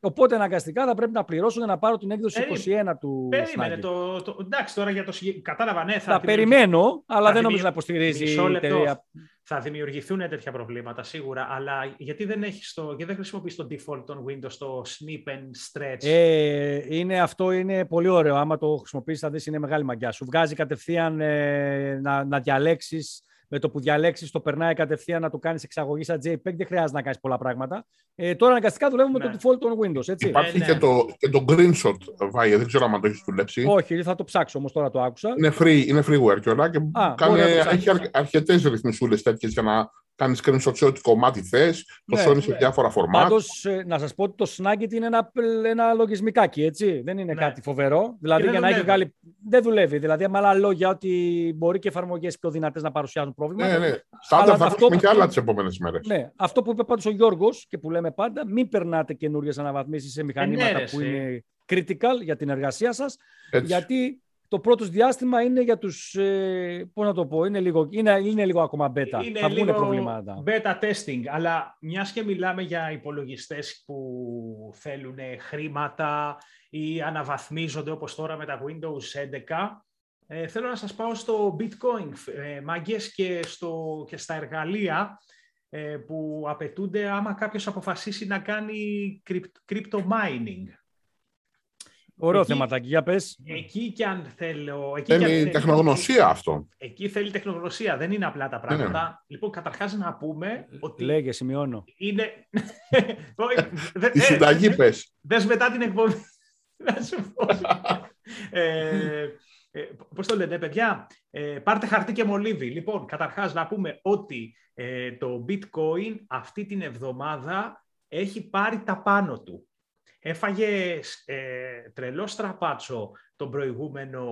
Speaker 3: Οπότε αναγκαστικά θα πρέπει να πληρώσω για να πάρω την έκδοση 21 του.
Speaker 1: Περίμενε. Το, το, εντάξει, τώρα για το Κατάλαβα, ναι.
Speaker 3: Θα, θα περιμένω, αλλά δεν νομίζω να υποστηρίζει η εταιρεία.
Speaker 1: Θα δημιουργηθούν τέτοια προβλήματα σίγουρα, αλλά γιατί δεν, έχεις το, γιατί δεν χρησιμοποιείς το default των Windows, το snip and stretch;
Speaker 3: Ε, είναι, αυτό είναι πολύ ωραίο. Άμα το χρησιμοποιήσεις θα δεις είναι μεγάλη μαγκιά. Σου βγάζει κατευθείαν ε, να, να διαλέξεις με το που διαλέξεις, το περνάει κατευθείαν να το κάνεις εξαγωγής σαν JPEG. Δεν χρειάζεται να κάνεις πολλά πράγματα. Ε, τώρα αναγκαστικά δουλεύουμε με το ναι. default των Windows. Έτσι.
Speaker 2: Υπάρχει ε, και, ναι. το, και το screenshot, Βάιε, δεν ξέρω αν το έχεις δουλέψει.
Speaker 3: Όχι, θα το ψάξω όμως τώρα το άκουσα.
Speaker 2: Είναι, free, είναι freeware και όλα και Α, κάνει, έχει αρκετές ρυθμισούλες τέτοιες για να κάνεις screenshot σε ό,τι κομμάτι θες, το ναι, σώνεις σε διάφορα φορμάτ.
Speaker 3: Πάντως, ε, να σας πω ότι το Snagit είναι ένα, ένα λογισμικάκι, έτσι. Δεν είναι ναι. κάτι φοβερό. Δηλαδή, για να έχει βγάλει. Δεν δουλεύει. Δηλαδή, με άλλα λόγια, ότι μπορεί και εφαρμογές πιο δυνατές να παρουσιάζουν πρόβλημα.
Speaker 2: Ναι, ναι. Στάντα θα αυτό... και άλλα τις επόμενες μέρες.
Speaker 3: Ναι. Αυτό που είπε πάντως ο Γιώργος και που λέμε πάντα, μην περνάτε καινούριες αναβαθμίσεις σε μηχανήματα ε, ναι, που είναι critical για την εργασία σας. Γιατί το πρώτο διάστημα είναι για τους, ε, πώς να το πω, είναι λίγο, είναι, είναι λίγο ακόμα beta. Είναι θα βγουν προβλήματα.
Speaker 1: Beta testing, αλλά μιας και μιλάμε για υπολογιστές που θέλουν χρήματα ή αναβαθμίζονται όπως τώρα με τα Windows 11, ε, θέλω να σας πάω στο Bitcoin, ε, μάγκες, και, στο, και στα εργαλεία ε, που απαιτούνται άμα κάποιος αποφασίσει να κάνει crypto mining.
Speaker 3: Ωραίο θεματάκι, για πες.
Speaker 1: Εκεί και αν θέλω...
Speaker 2: Εκεί θέλει τεχνογνωσία αυτό.
Speaker 1: Εκεί θέλει τεχνογνωσία, δεν είναι απλά τα πράγματα. Ναι. Λοιπόν, καταρχάς να πούμε ότι...
Speaker 3: Λέγε, σημειώνω.
Speaker 1: Είναι...
Speaker 2: Η συνταγή πες.
Speaker 1: Δες μετά την εκπομπή. Να σου πω. ε, ε, πώς το λένε, παιδιά, ε, πάρτε χαρτί και μολύβι. Λοιπόν, καταρχάς να πούμε ότι ε, το bitcoin αυτή την εβδομάδα έχει πάρει τα πάνω του. Έφαγε ε, τρελό στραπάτσο τον προηγούμενο,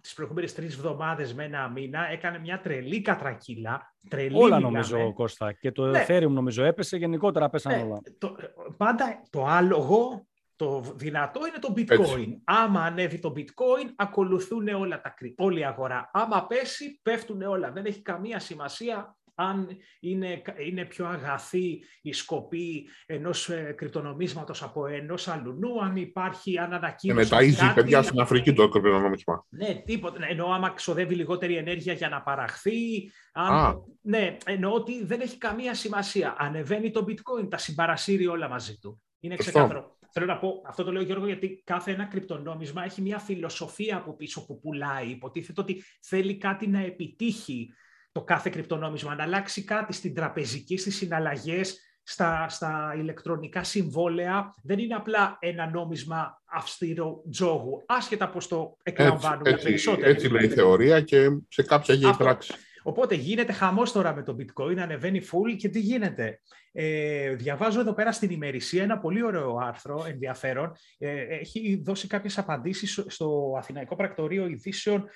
Speaker 1: τις προηγούμενες τρεις εβδομάδες με ένα μήνα, έκανε μια τρελή κατρακύλα. Τρελή
Speaker 3: όλα μιλάμε. νομίζω, Κώστα. Και το ναι. Ethereum νομίζω έπεσε, γενικότερα πέσαν ναι. όλα.
Speaker 1: Το, πάντα το άλογο, το δυνατό είναι το bitcoin. Άμα ανέβει το bitcoin, ακολουθούν όλα τα όλη η αγορά. Άμα πέσει, πέφτουν όλα. Δεν έχει καμία σημασία αν είναι, είναι πιο αγαθή η σκοπή ενός ε, κρυπτονομίσματος από ενός αλουνού, αν υπάρχει, αν ανακοίνωση...
Speaker 2: Ε, τα παιδιά στην Αφρική το κρυπτονομίσμα.
Speaker 1: Ναι, τίποτα. Ναι, εννοώ άμα ξοδεύει λιγότερη ενέργεια για να παραχθεί. Αν, ναι, εννοώ ότι δεν έχει καμία σημασία. Ανεβαίνει το bitcoin, τα συμπαρασύρει όλα μαζί του. Είναι ξεκάθαρο. Θέλω να πω, αυτό το λέω Γιώργο, γιατί κάθε ένα κρυπτονόμισμα έχει μια φιλοσοφία από πίσω που πουλάει. Υποτίθεται ότι θέλει κάτι να επιτύχει το κάθε κρυπτονόμισμα, να αλλάξει κάτι στην τραπεζική, στις συναλλαγές, στα, στα ηλεκτρονικά συμβόλαια. Δεν είναι απλά ένα νόμισμα αυστηρό τζόγου, άσχετα πώς το εκλαμβάνουμε
Speaker 2: έτσι,
Speaker 1: περισσότερο.
Speaker 2: Έτσι λέει η θεωρία και σε κάποια γίνει πράξη.
Speaker 1: Οπότε γίνεται χαμός τώρα με το bitcoin, ανεβαίνει full και τι γίνεται. Ε, διαβάζω εδώ πέρα στην ημερησία ένα πολύ ωραίο άρθρο, ενδιαφέρον. Ε, έχει δώσει κάποιες απαντήσεις στο Αθηναϊκό Πρακτορείο Ειδήσεων ε,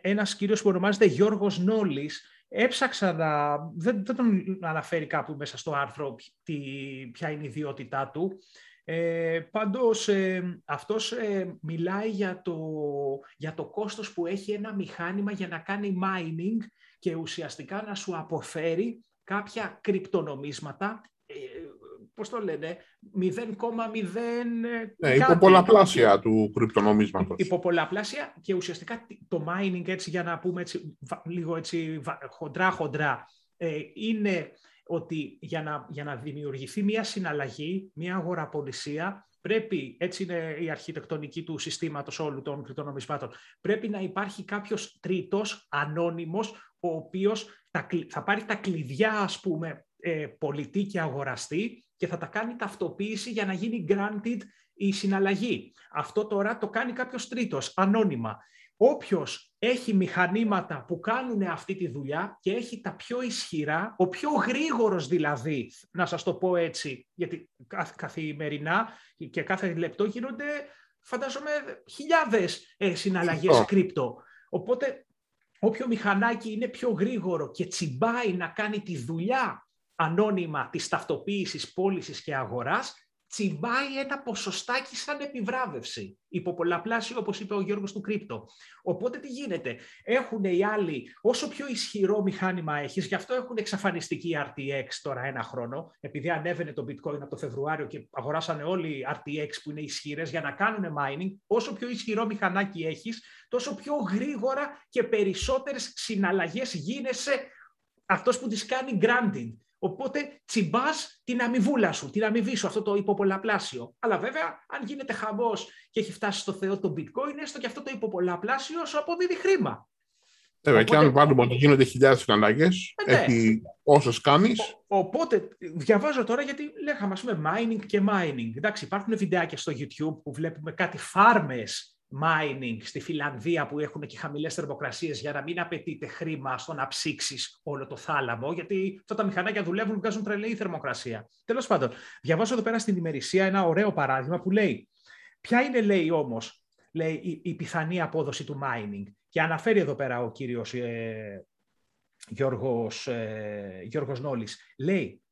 Speaker 1: ένας κύριος που ονομάζεται Γιώργος Νόλης, έψαξα να... Δεν, δεν τον αναφέρει κάπου μέσα στο άρθρο τι, ποια είναι η ιδιότητά του. Ε, πάντως, ε, αυτός ε, μιλάει για το, για το κόστος που έχει ένα μηχάνημα για να κάνει mining και ουσιαστικά να σου αποφέρει κάποια κρυπτονομίσματα ε, πώς το λένε, 0,0...
Speaker 2: Ναι, υποπολαπλάσια του κρυπτονομίσματος.
Speaker 1: Υποπολαπλάσια και ουσιαστικά το mining, έτσι για να πούμε έτσι, λίγο έτσι χοντρά-χοντρά, ε, είναι ότι για να, για να δημιουργηθεί μια συναλλαγή, μια αγοραπολισία, πρέπει, έτσι είναι η αρχιτεκτονική του συστήματος όλου των κρυπτονομισμάτων, πρέπει να υπάρχει κάποιος τρίτος, ανώνυμος, ο οποίος θα πάρει τα κλειδιά, ας πούμε, ε, πολιτή και αγοραστή και θα τα κάνει ταυτοποίηση για να γίνει granted η συναλλαγή. Αυτό τώρα το κάνει κάποιος τρίτος, ανώνυμα. Όποιος έχει μηχανήματα που κάνουν αυτή τη δουλειά και έχει τα πιο ισχυρά, ο πιο γρήγορος δηλαδή, να σας το πω έτσι, γιατί καθημερινά και κάθε λεπτό γίνονται, φαντάζομαι, χιλιάδες ε, συναλλαγές κρύπτο. Οπότε, όποιο μηχανάκι είναι πιο γρήγορο και τσιμπάει να κάνει τη δουλειά ανώνυμα της ταυτοποίησης πώλησης και αγοράς, τσιμπάει ένα ποσοστάκι σαν επιβράβευση. Υποπολαπλάσιο, όπως είπε ο Γιώργος του Κρύπτο. Οπότε τι γίνεται; Έχουν οι άλλοι, όσο πιο ισχυρό μηχάνημα έχεις, γι' αυτό έχουν εξαφανιστική RTX τώρα ένα χρόνο, επειδή ανέβαινε το bitcoin από το Φεβρουάριο και αγοράσανε όλοι RTX που είναι ισχυρές για να κάνουν mining, όσο πιο ισχυρό μηχανάκι έχεις, τόσο πιο γρήγορα και περισσότερες συναλλαγές γίνεσαι αυτός που τις κάνει granting. Οπότε τσιμπάς την αμοιβούλα σου, την αμοιβή σου, αυτό το υποπολαπλάσιο. Αλλά βέβαια, αν γίνεται χαμός και έχει φτάσει στο Θεό το bitcoin, έστω και αυτό το υποπολαπλάσιο σου αποδίδει χρήμα.
Speaker 2: Βέβαια, και αν βάλουμε ότι γίνονται χιλιάδες συναλλαγέ, ε, ναι. έχει όσε κάνεις.
Speaker 1: Οπότε, διαβάζω τώρα γιατί λέγαμε, ας πούμε, mining και mining. Εντάξει, υπάρχουν βιντεάκια στο YouTube που βλέπουμε κάτι φάρμες mining στη Φιλανδία που έχουν και χαμηλές θερμοκρασίες για να μην απαιτείται χρήμα στο να ψήξεις όλο το θάλαμο, γιατί αυτά τα μηχανάκια δουλεύουν, βγάζουν τρελή θερμοκρασία. Τέλος πάντων, διαβάζω εδώ πέρα στην ημερησία ένα ωραίο παράδειγμα που λέει ποια είναι, λέει όμως, λέει, η, η πιθανή απόδοση του mining. Και αναφέρει εδώ πέρα ο κύριος ε, Γιώργος, ε, Γιώργος Νόλης. Λέει,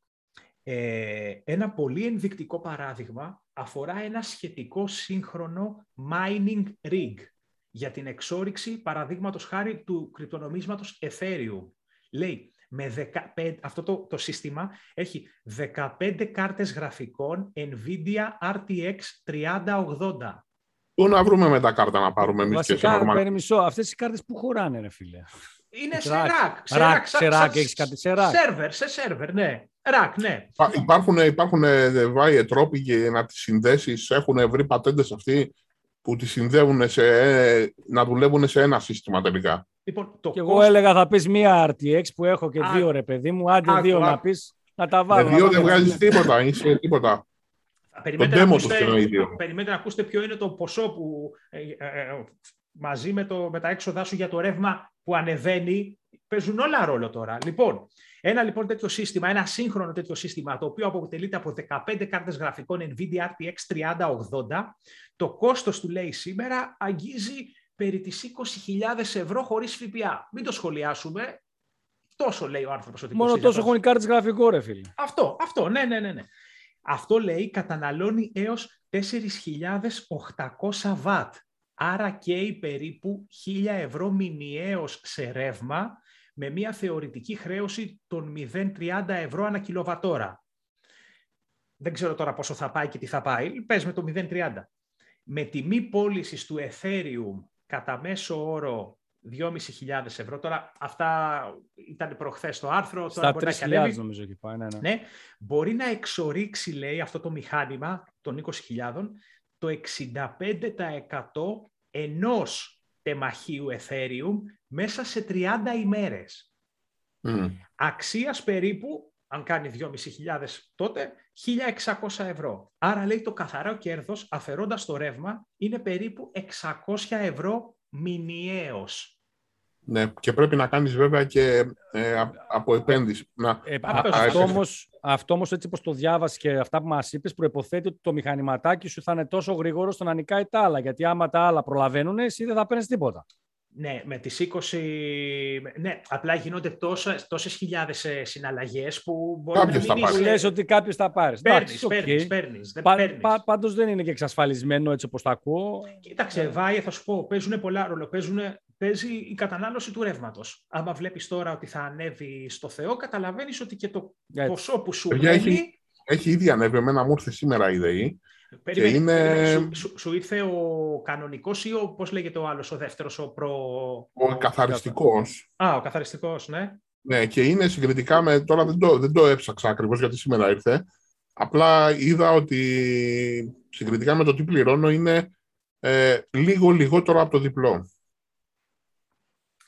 Speaker 1: ε, ένα πολύ ενδεικτικό παράδειγμα αφορά ένα σχετικό σύγχρονο mining rig για την εξόριξη παραδείγματος χάρη του κρυπτονομίσματος Ethereum. Λέει, με 15, αυτό το, το σύστημα έχει 15 κάρτες γραφικών NVIDIA RTX 3080.
Speaker 2: Πού να βρούμε με τα κάρτα να πάρουμε εμείς
Speaker 3: Βασικά, και σε μισό. Αυτές οι κάρτες που χωράνε, ρε φίλε.
Speaker 1: Είναι σε ρακ.
Speaker 3: Σε ρακ, σε ρακ, έχεις κάτι σε ρακ.
Speaker 1: Σερβερ, σε σερβερ, ναι. Ρακ, ναι.
Speaker 2: Υπάρχουν, υπάρχουν ε, βάει τρόποι για να τις συνδέσεις. Έχουν βρει πατέντες αυτοί που τις συνδέουν σε, να δουλεύουν σε ένα σύστημα τελικά.
Speaker 3: Λοιπόν, το και εγώ έλεγα θα πεις μία RTX που έχω και δύο ρε παιδί μου, άντε δύο να πεις, να τα βάλω.
Speaker 2: Με δύο δεν βγάζεις τίποτα, είσαι τίποτα.
Speaker 1: Περιμένετε, να ακούσετε, περιμένετε να ακούσετε ποιο είναι το ποσό που ε, ε, μαζί με, το, με τα έξοδά σου για το ρεύμα που ανεβαίνει, παίζουν όλα ρόλο τώρα. Λοιπόν, ένα λοιπόν τέτοιο σύστημα, ένα σύγχρονο τέτοιο σύστημα, το οποίο αποτελείται από 15 κάρτες γραφικών NVIDIA RTX 3080, το κόστος του λέει σήμερα αγγίζει περί τις 20.000 ευρώ χωρίς ΦΠΑ. Μην το σχολιάσουμε. Τόσο λέει ο άνθρωπος ότι
Speaker 3: Μόνο τόσο έχουν οι κάρτες γραφικό, ρε φίλε.
Speaker 1: Αυτό, αυτό, ναι, ναι, ναι. ναι. Αυτό λέει καταναλώνει έως 4.800 βατ. Άρα καίει περίπου 1.000 ευρώ μηνιαίως σε ρεύμα με μια θεωρητική χρέωση των 0,30 ευρώ ανά κιλοβατόρα. Δεν ξέρω τώρα πόσο θα πάει και τι θα πάει. Πες με το 0,30. Με τιμή πώλησης του Ethereum κατά μέσο όρο 2.500 ευρώ. Τώρα αυτά ήταν προχθές το άρθρο.
Speaker 3: Στα τώρα μπορεί να νομίζω εκεί πάει. Ναι, ναι.
Speaker 1: ναι, μπορεί να εξορίξει, λέει, αυτό το μηχάνημα των 20.000 το 65% ενός τεμαχίου Ethereum μέσα σε 30 ημέρες. Mm. Αξίας περίπου, αν κάνει 2.500 τότε, 1.600 ευρώ. Άρα λέει το καθαρό κέρδος αφαιρώντας το ρεύμα είναι περίπου 600 ευρώ μηνιαίως.
Speaker 2: Ναι, και πρέπει να κάνεις βέβαια και ε, από επένδυση. Να,
Speaker 3: ε, αυτό, όμως, αυτό όμως έτσι όπως το διάβασες και αυτά που μας είπες προϋποθέτει ότι το μηχανηματάκι σου θα είναι τόσο γρήγορο στο να νικάει τα άλλα. Γιατί άμα τα άλλα προλαβαίνουν, εσύ δεν θα παίρνεις τίποτα.
Speaker 1: Ναι, με τις 20... Ναι, απλά γίνονται τόσες, τόσες χιλιάδες ε, συναλλαγές που μπορεί
Speaker 2: κάποιος
Speaker 1: να μην
Speaker 3: είσαι... Λες ότι κάποιος θα πάρεις.
Speaker 1: Παίρνεις, παίρνεις, παίρνεις, δεν
Speaker 3: πα, πα, πάντως δεν είναι και εξασφαλισμένο έτσι όπως το ακούω.
Speaker 1: Κοίταξε, ε. Βάιε, θα σου πω, παίζουν πολλά ρόλο. Παίζουν, παίζει η κατανάλωση του ρεύματος. Άμα βλέπεις τώρα ότι θα ανέβει στο Θεό, καταλαβαίνεις ότι και το έτσι. ποσό που σου μένει...
Speaker 2: Έχει, έχει ήδη ανέβει. Εμένα μου ήρθε σήμερα η ΔΕΗ
Speaker 1: Περίμενε, είναι... σου, σου, ήρθε ο κανονικός ή ο, πώς λέγεται ο άλλος, ο δεύτερος, ο προ...
Speaker 2: Ο καθαριστικός.
Speaker 1: Α, ο καθαριστικός, ναι.
Speaker 2: Ναι, και είναι συγκριτικά με, τώρα δεν το, δεν το έψαξα ακριβώς γιατί σήμερα ήρθε, απλά είδα ότι συγκριτικά με το τι πληρώνω είναι ε, λίγο λιγότερο από το διπλό.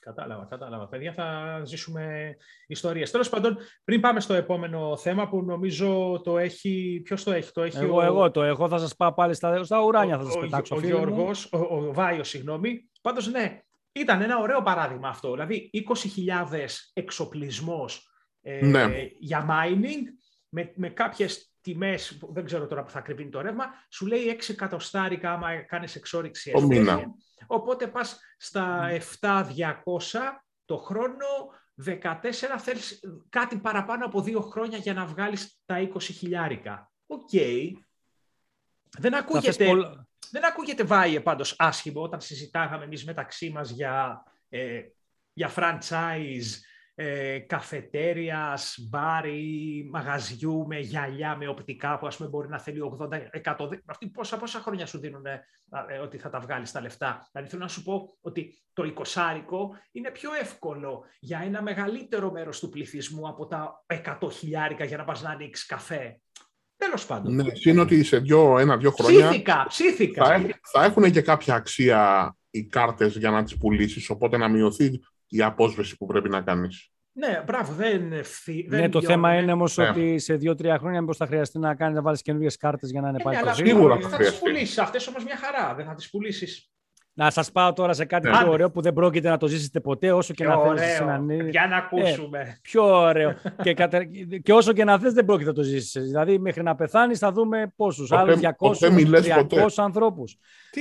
Speaker 1: Κατάλαβα, κατάλαβα. Παιδιά, θα ζήσουμε ιστορίες. Τέλος πάντων, πριν πάμε στο επόμενο θέμα που νομίζω το έχει... Ποιος το έχει, το έχει
Speaker 3: εγώ,
Speaker 1: ο...
Speaker 3: εγώ το έχω. Θα σας πάω πάλι στα, στα ουράνια, θα σας ο, πετάξω.
Speaker 1: Ο, ο Γιώργος, ο, ο Βάιος, συγγνώμη. Πάντως, ναι, ήταν ένα ωραίο παράδειγμα αυτό. Δηλαδή, 20.000 εξοπλισμός ε, ναι. για mining με, με κάποιες τιμές, δεν ξέρω τώρα που θα ακριβύνει το ρεύμα, σου λέει 6 εκατοστάρικα άμα κάνεις εξόριξη.
Speaker 2: Το μήνα.
Speaker 1: Οπότε πας στα 7.200 το χρόνο, 14 θέλεις κάτι παραπάνω από δύο χρόνια για να βγάλεις τα 20 χιλιάρικα. Οκ. Δεν ακούγεται, δεν ακούγεται Βάιε πάντως άσχημο όταν συζητάγαμε εμείς μεταξύ μας για, ε, για franchise ε, καφετέριας, μπάρι, μαγαζιού με γυαλιά, με οπτικά που ας πούμε μπορεί να θέλει 80, 100. Αυτοί πόσα, πόσα χρόνια σου δίνουν ε, ότι θα τα βγάλεις τα λεφτά; Δηλαδή θέλω να σου πω ότι το εικοσάρικο είναι πιο εύκολο για ένα μεγαλύτερο μέρος του πληθυσμού από τα 100 χιλιάρικα για να πας να ανοίξεις καφέ. Τέλος πάντων.
Speaker 2: Ναι, είναι ότι σε δύο, ένα-δύο χρόνια.
Speaker 1: Ψήθηκα, ψήθηκα.
Speaker 2: Θα, θα έχουν και κάποια αξία οι κάρτες για να τις πουλήσεις, οπότε να μειωθεί η απόσβεση που πρέπει να κάνεις.
Speaker 1: Ναι, μπράβο, δεν
Speaker 3: δεν Ναι, το θέμα είναι όμως ναι. ότι σε δύο-τρία χρόνια μήπως θα χρειαστεί να κάνεις να βάλεις καινούριε κάρτες για να είναι
Speaker 1: ε,
Speaker 3: πάλι
Speaker 1: ναι, Σίγουρα θα, θα τις πουλήσεις. Αυτές όμως μια χαρά. Δεν θα τις πουλήσεις
Speaker 3: να σας πάω τώρα σε κάτι ναι. πιο ωραίο που δεν πρόκειται να το ζήσετε ποτέ, όσο και να θες έναν...
Speaker 1: Για να ακούσουμε. Ε,
Speaker 3: πιο ωραίο. και, κατε... και όσο και να θες δεν πρόκειται να το ζήσεις. Δηλαδή, μέχρι να πεθάνεις θα δούμε πόσους. Άλλους 200, 300 ανθρώπους.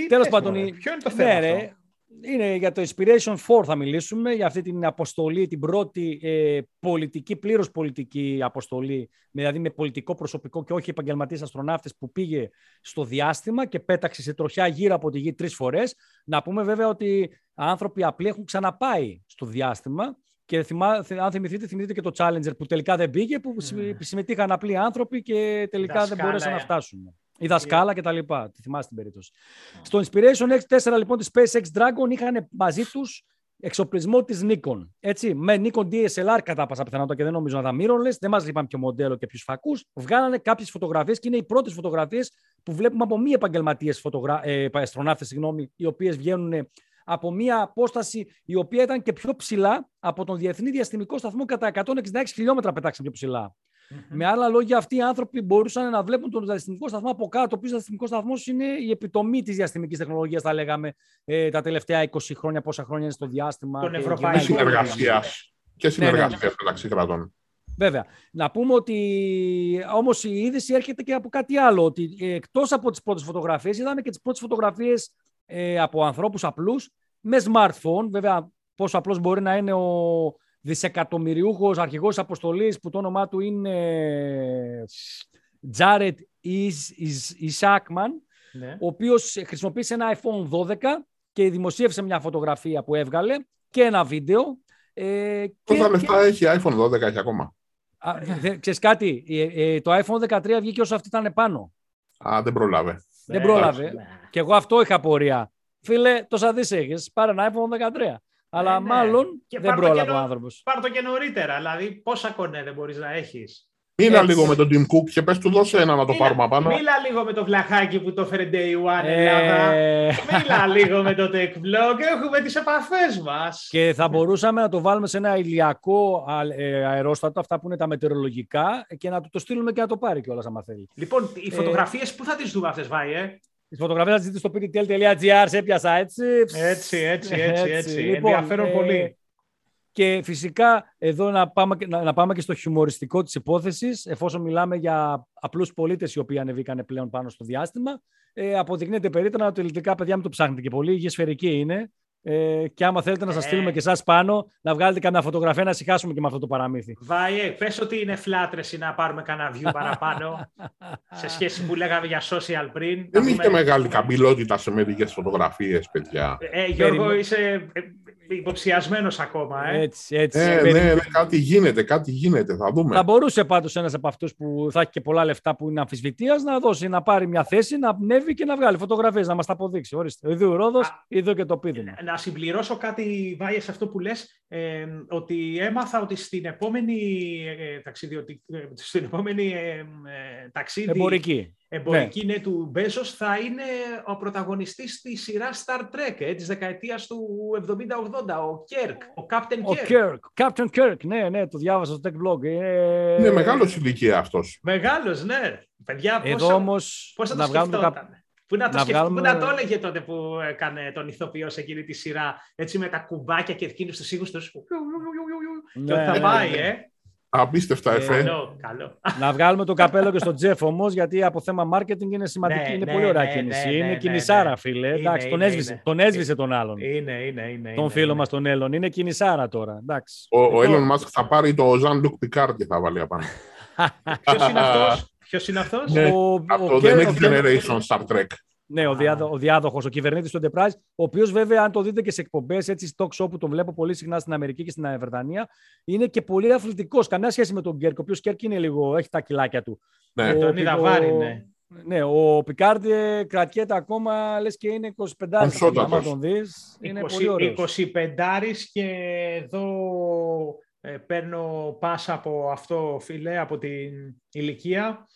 Speaker 1: Τέλος πάντων. Ποιο είναι το θέμα. Ναι, αυτό;
Speaker 3: είναι για το Inspiration 4 θα μιλήσουμε, για αυτή την αποστολή, την πρώτη ε, πολιτική, πλήρως πολιτική αποστολή, δηλαδή με πολιτικό προσωπικό και όχι επαγγελματίες αστροναύτες που πήγε στο διάστημα και πέταξε σε τροχιά γύρω από τη γη τρεις φορές. Να πούμε βέβαια ότι άνθρωποι απλοί έχουν ξαναπάει στο διάστημα και θυμά, αν θυμηθείτε, θυμηθείτε και το Challenger που τελικά δεν πήγε, που mm. συμμετείχαν απλοί άνθρωποι και τελικά δεν μπορέσαν να φτάσουν. Η δασκάλα και τα λοιπά. Τη θυμάστε την περίπτωση. Στο Inspiration X4 λοιπόν της SpaceX Dragon είχαν μαζί τους εξοπλισμό της Nikon. Έτσι, με Nikon DSLR κατά πάσα πιθανότητα και δεν νομίζω να τα mirrorless, δεν μας είπαν ποιο μοντέλο και ποιους φακούς. Βγάλανε κάποιες φωτογραφίες και είναι οι πρώτες φωτογραφίες που βλέπουμε από μη επαγγελματίες φωτογρα... ε, αστροναύτες, οι οποίες βγαίνουν από μια απόσταση η οποία ήταν και πιο ψηλά από τον Διεθνή Διαστημικό Σταθμό κατά 166 χιλιόμετρα πετάξαν πιο ψηλά. Με άλλα λόγια, αυτοί οι άνθρωποι μπορούσαν να βλέπουν τον διαστημικό σταθμό από κάτω. Ο οποίος διαστημικός σταθμός είναι η επιτομή της διαστημικής τεχνολογίας, θα λέγαμε, ε, τα τελευταία 20 χρόνια, πόσα χρόνια είναι στο διάστημα.
Speaker 1: Τον Ευρωπαϊκό.
Speaker 2: συνεργασία. Και συνεργασίας ναι, ναι. μεταξύ κρατών.
Speaker 3: Βέβαια. Να πούμε ότι όμως η είδηση έρχεται και από κάτι άλλο. Ότι ε, εκτός από τις πρώτες φωτογραφίες, είδαμε και τις πρώτες φωτογραφίες ε, από ανθρώπους απλούς με smartphone. Βέβαια, πόσο απλός μπορεί να είναι ο, δισεκατομμυριούχος αρχηγός αποστολής που το όνομά του είναι Jared Isakman, ναι. ο οποίος χρησιμοποίησε ένα iPhone 12 και δημοσίευσε μια φωτογραφία που έβγαλε και ένα βίντεο.
Speaker 2: Ε, Πόσα λεφτά έχει iPhone 12 έχει ακόμα;
Speaker 3: Α, ξέρεις κάτι, ε, ε, το iPhone 13 βγήκε όσο αυτή ήταν πάνω.
Speaker 2: Α, δεν πρόλαβε.
Speaker 3: Δεν πρόλαβε. Και εγώ αυτό είχα πορεία. Φίλε, τόσα δις έχεις, πάρε ένα iPhone 13. Αλλά ε, ναι. μάλλον και δεν πρόλαβε ο άνθρωπος.
Speaker 1: Πάρ το και νωρίτερα. Δηλαδή, πόσα κονέ δεν μπορείς να έχεις.
Speaker 2: Μίλα λίγο με τον Tim Cook και πες του δώσε ένα να το πάρουμε απάνω.
Speaker 1: Μίλα λίγο με το βλαχάκι που το φέρε Day One Ελλάδα. Ε... Μίλα λίγο με το Tech Blog. Έχουμε τις επαφές μας.
Speaker 3: Και θα μπορούσαμε να το βάλουμε σε ένα ηλιακό ε, αερόστατο, αυτά που είναι τα μετεωρολογικά, και να του το στείλουμε και να το πάρει κιόλας άμα θέλει.
Speaker 1: Λοιπόν, οι φωτογραφίες ε... πού θα τις δούμε αυτές, Βάιε.
Speaker 3: Τι φωτογραφίε θα δείτε στο ptl.gr, σε έπιασα έτσι.
Speaker 1: Έτσι, έτσι, έτσι. έτσι. Λοιπόν, Ενδιαφέρον ε, πολύ.
Speaker 3: Και φυσικά εδώ να πάμε, να, να πάμε και στο χιουμοριστικό της υπόθεσης, εφόσον μιλάμε για απλούς πολίτες οι οποίοι ανεβήκανε πλέον πάνω στο διάστημα, ε, αποδεικνύεται περίτρανα ότι ελληνικά παιδιά μην το ψάχνετε και πολύ, η γη σφαιρική είναι ε, και άμα θέλετε να σας στείλουμε και εσάς πάνω, να βγάλετε καμιά φωτογραφία να συχάσουμε και με αυτό το παραμύθι.
Speaker 1: Βάιε, πες ότι είναι φλάτρεση να πάρουμε κανένα view παραπάνω σε σχέση που λέγαμε για social πριν.
Speaker 2: Δεν είχε μεγάλη καμπυλότητα σε μερικές φωτογραφίες, παιδιά.
Speaker 1: Ε, Γιώργο, είσαι υποψιασμένος ακόμα. Ε.
Speaker 3: Έτσι, έτσι.
Speaker 2: Ε, ναι, ναι, κάτι γίνεται, κάτι γίνεται. Θα δούμε.
Speaker 3: Θα μπορούσε πάντως ένας από αυτούς που θα έχει και πολλά λεφτά που είναι αμφισβητίας να δώσει, να πάρει μια θέση, να πνεύει και να βγάλει φωτογραφίες, να μας τα αποδείξει. Ορίστε. Εδώ Ρόδος, εδώ και το πίδημα.
Speaker 1: Να συμπληρώσω κάτι, Βάιε, σε αυτό που λες, ε, ότι έμαθα ότι στην επόμενη ε, ταξίδι, ε, στην επόμενη ε, ταξίδι.
Speaker 3: Εμπορική
Speaker 1: εμπορική ναι. του Μπέζος θα είναι ο πρωταγωνιστής της σειρά Star Trek ε, της δεκαετίας του 70-80, ο Κέρκ, ο Captain
Speaker 3: ο Kirk. Captain Kirk, ναι, ναι, το διάβασα στο tech blog.
Speaker 2: Ε... Είναι μεγάλος ηλικία αυτός.
Speaker 1: Μεγάλος, ναι. Παιδιά,
Speaker 3: Εδώ πόσο, όμως,
Speaker 1: πώς θα το σκεφτόταν; Πού να, το να, βγάλουμε... πού να το έλεγε τότε που έκανε τον ηθοποιό σε εκείνη τη σειρά, έτσι με τα κουμπάκια και εκείνους τους ήχους τους. Ναι, και θα ναι, πάει, ναι. ε.
Speaker 2: Απίστευτα, ε, εφέ.
Speaker 1: Καλό, καλό.
Speaker 3: Να βγάλουμε το καπέλο και στον Τζεφ όμως, γιατί από θέμα marketing είναι σημαντική. Ναι, είναι ναι, πολύ ωραία ναι, κίνηση. Ναι, είναι ναι, κινησάρα, ναι. φίλε. Είναι, Εντάξει, τον, έσβησε, είναι. τον έσβησε τον άλλον.
Speaker 1: Είναι, είναι, είναι.
Speaker 3: Τον φίλο μας τον Έλλον. Είναι κινησάρα τώρα. Εντάξει.
Speaker 2: Ο, ο Έλλον μα θα πάρει το Ζαν Λουκ Πικάρ και θα βάλει απάνω.
Speaker 1: Ποιος είναι αυτός; Ποιος είναι αυτός;
Speaker 2: Ναι, από το The Next Generation Star Trek.
Speaker 3: Ναι, ο, διάδο, ο διάδοχος, ο κυβερνήτης του Enterprise, ο οποίος βέβαια, αν το δείτε και σε εκπομπές, έτσι, talk show που τον βλέπω πολύ συχνά στην Αμερική και στην Βρετανία, είναι και πολύ αθλητικός. Καμιά σχέση με τον Γκέρκ, ο οποίος Κέρκ είναι λίγο, έχει τα κιλάκια του.
Speaker 1: Ναι, ο, τον είδα βάρη, ναι.
Speaker 3: Ναι, ο Πικάρντ κρατιέται ακόμα, λες και είναι 25 Αν τον δεις, είναι 20, πολύ ωραίος.
Speaker 1: 25 και εδώ ε, παίρνω πάσα από αυτό, φιλέ, από την ηλικία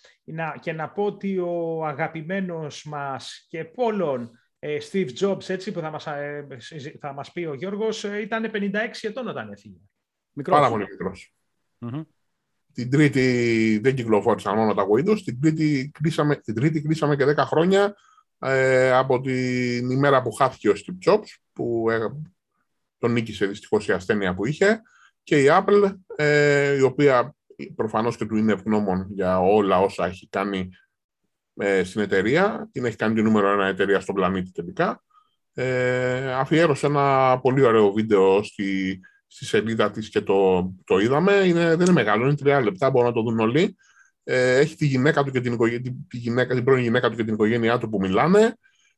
Speaker 1: και να πω ότι ο αγαπημένος μας και πολλών ε, Steve Jobs, έτσι που θα μας, ε, θα μας πει ο Γιώργος, ήταν 56 ετών όταν έφυγε.
Speaker 2: Μικρός. Πάρα πολύ Την τρίτη δεν κυκλοφόρησαν μόνο τα Windows, την τρίτη κλείσαμε, την τρίτη κλείσαμε και 10 χρόνια από την ημέρα που χάθηκε ο Steve Jobs, που τον νίκησε δυστυχώς η ασθένεια που είχε και η Apple, ε, η οποία προφανώς και του είναι ευγνώμων για όλα όσα έχει κάνει ε, στην εταιρεία, την έχει κάνει τη νούμερο ένα εταιρεία στον πλανήτη τελικά, ε, αφιέρωσε ένα πολύ ωραίο βίντεο στη, στη σελίδα της και το, το είδαμε. Είναι, δεν είναι μεγάλο, είναι τρία λεπτά, μπορούν να το δουν όλοι. Ε, έχει τη γυναίκα του και την, τη γυναίκα, την πρώην γυναίκα του και την οικογένειά του που μιλάνε.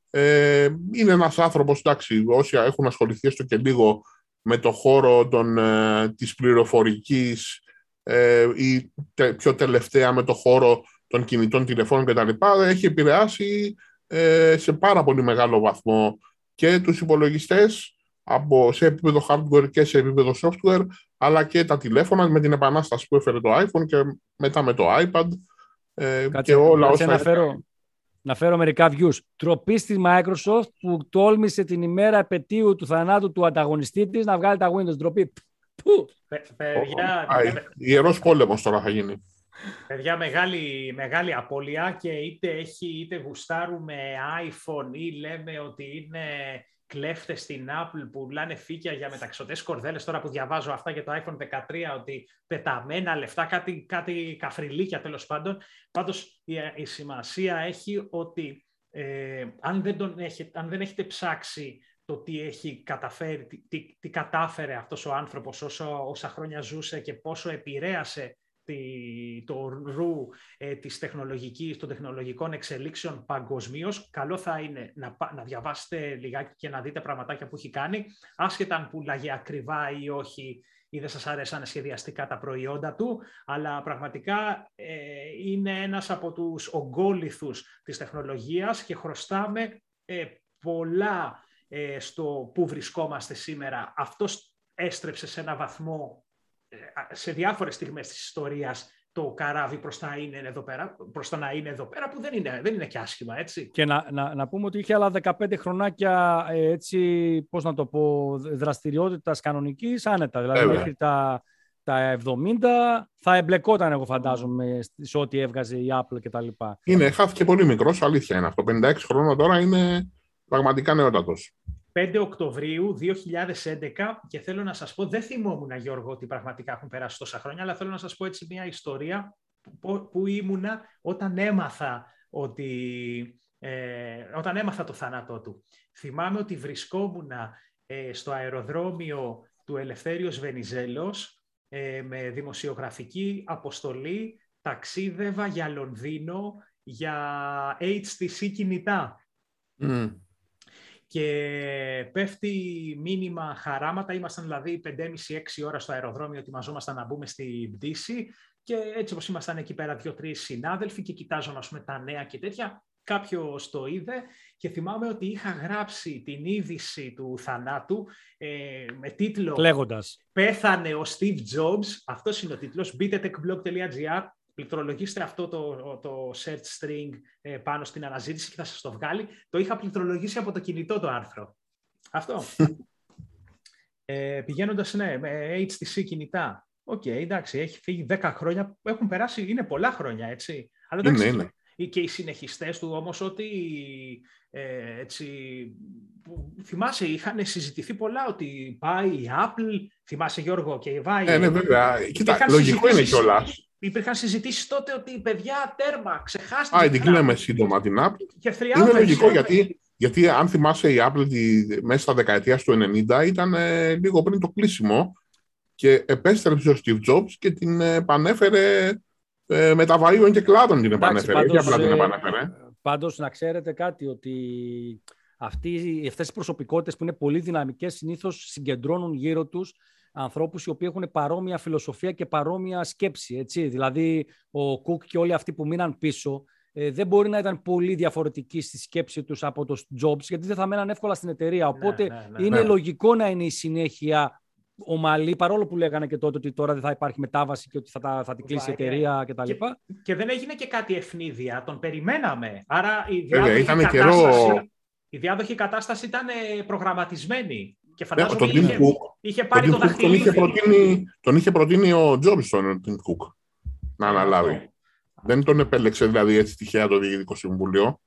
Speaker 2: Ε, είναι ένας άνθρωπος, εντάξει, όσοι έχουν ασχοληθεί έστω και λίγο με το χώρο των, ε, της πληροφορικής ε, ή πιο τελευταία με το χώρο των κινητών τηλεφώνων κτλ. έχει επηρεάσει ε, σε πάρα πολύ μεγάλο βαθμό και τους υπολογιστές από, σε επίπεδο hardware και σε επίπεδο software αλλά και τα τηλέφωνα με την επανάσταση που έφερε το iPhone και μετά με το iPad ε, και όλα όσα...
Speaker 3: Να φέρω, να φέρω μερικά views. Τροπή στη Microsoft που τόλμησε την ημέρα επαιτίου του θανάτου του ανταγωνιστή της να βγάλει τα Windows. Ντροπή.
Speaker 1: Παιδιά,
Speaker 2: Ιερός πόλεμος τώρα θα γίνει.
Speaker 1: Παιδιά, μεγάλη, μεγάλη απώλεια και είτε έχει είτε γουστάρουμε iPhone ή λέμε ότι είναι κλέφτες στην Apple που πουλάνε φύκια για μεταξωτές κορδέλες. Τώρα που διαβάζω αυτά για το iPhone 13, ότι πεταμένα λεφτά, κάτι, κάτι καφριλίκια τέλος πάντων. Πάντως η, σημασία έχει ότι ε, αν, δεν τον έχετε, αν δεν έχετε ψάξει το τι έχει καταφέρει, τι, τι, κατάφερε αυτός ο άνθρωπος όσο, όσα χρόνια ζούσε και πόσο επηρέασε το ρου ε, της τεχνολογικής, των τεχνολογικών εξελίξεων παγκοσμίως. Καλό θα είναι να, να διαβάσετε λιγάκι και να δείτε πραγματάκια που έχει κάνει, άσχετα αν πουλάγε ακριβά ή όχι ή δεν σας αρέσανε σχεδιαστικά τα προϊόντα του, αλλά πραγματικά ε, είναι ένας από τους ογκόληθους της τεχνολογίας και χρωστάμε ε, πολλά ε, στο που βρισκόμαστε σήμερα. Αυτός έστρεψε σε ένα βαθμό ε, σε διάφορες στιγμές της ιστορίας το καράβι προς, τα είναι εδώ πέρα, προς το να είναι εδώ πέρα, που δεν είναι, δεν είναι και άσχημα, έτσι.
Speaker 3: Και να, να, να πούμε ότι είχε άλλα 15 χρονάκια, ε, έτσι, πώς να το πω, δραστηριότητας κανονικής, άνετα. Δηλαδή, μέχρι τα, τα 70 θα εμπλεκόταν, εγώ φαντάζομαι, σε ό,τι έβγαζε η Apple κτλ.
Speaker 2: Είναι, χάθηκε πολύ μικρός, αλήθεια είναι αυτό. 56 χρόνια τώρα είναι πραγματικά νεότατος.
Speaker 1: 5 Οκτωβρίου 2011 και θέλω να σας πω, δεν θυμόμουν Γιώργο ότι πραγματικά έχουν περάσει τόσα χρόνια, αλλά θέλω να σας πω έτσι μια ιστορία που, που ήμουνα όταν έμαθα ότι ε, όταν έμαθα το θάνατό του. Θυμάμαι ότι βρισκόμουν ε, στο αεροδρόμιο του Ελευθέριος Βενιζέλος ε, με δημοσιογραφική αποστολή, ταξίδευα για Λονδίνο για HTC κινητά και πέφτει μήνυμα χαράματα. Ήμασταν δηλαδή 5,5-6 ώρα στο αεροδρόμιο, ετοιμαζόμασταν να μπούμε στην πτήση και έτσι όπως ήμασταν εκεί πέρα δύο-τρεις συνάδελφοι και κοιτάζω ας πούμε, τα νέα και τέτοια, κάποιος το είδε και θυμάμαι ότι είχα γράψει την είδηση του θανάτου ε, με τίτλο
Speaker 3: Λέγοντας.
Speaker 1: «Πέθανε ο Steve Jobs», αυτός είναι ο τίτλος, btechblog.gr, πληκτρολογήστε αυτό το, το search string ε, πάνω στην αναζήτηση και θα σας το βγάλει. Το είχα πληκτρολογήσει από το κινητό το άρθρο. Αυτό. ε, πηγαίνοντας, ναι, με HTC κινητά. OK, okay, εντάξει, έχει φύγει 10 χρόνια, έχουν περάσει, είναι πολλά χρόνια, έτσι. Αλλά εντάξει, είναι, είναι. Και οι συνεχιστές του όμως ότι ε, έτσι, που, θυμάσαι, είχαν συζητηθεί πολλά ότι πάει η Apple, θυμάσαι Γιώργο και Βάιε.
Speaker 2: Ε, ναι, βέβαια. Κοίτα, λογικό είναι κιόλας
Speaker 1: υπήρχαν συζητήσεις τότε ότι παιδιά τέρμα, ξεχάστε.
Speaker 2: Α, την κλείναμε σύντομα την Apple. Και είναι λογικό γιατί, γιατί αν θυμάσαι η Apple τη, μέσα στα δεκαετία του 90 ήταν ε, λίγο πριν το κλείσιμο και επέστρεψε ο Steve Jobs και την επανέφερε Ε, με τα Βαΐων και Κλάδων την επανέφερε. Όχι απλά την
Speaker 3: ε,
Speaker 2: επανέφερε.
Speaker 3: Πάντως να ξέρετε κάτι ότι αυτοί, αυτές οι προσωπικότητες που είναι πολύ δυναμικές συνήθως συγκεντρώνουν γύρω τους ανθρώπους οι οποίοι έχουν παρόμοια φιλοσοφία και παρόμοια σκέψη. Έτσι. Δηλαδή ο Κουκ και όλοι αυτοί που μείναν πίσω ε, δεν μπορεί να ήταν πολύ διαφορετικοί στη σκέψη τους από το Jobs γιατί δεν θα μέναν εύκολα στην εταιρεία. Ναι, Οπότε ναι, ναι, είναι λογικό να είναι η συνέχεια ομαλή, παρόλο που λέγανε και τότε ότι τώρα δεν θα υπάρχει μετάβαση και ότι θα, θα την κλείσει η εταιρεία κτλ. Και,
Speaker 1: και, και, δεν έγινε και κάτι ευνίδια, τον περιμέναμε. Άρα η διάδοχη, κατάσταση, καιρό... η διάδοχη κατάσταση ήταν ε, προγραμματισμένη. Και φαντάζομαι ναι, είχε, είχε πάρει το, το
Speaker 2: Τον είχε, προτείνει, τον είχε προτείνει ο Τζόμπι στον Tim Cook να αναλάβει. Δεν τον επέλεξε δηλαδή έτσι τυχαία το Διοικητικό Συμβούλιο.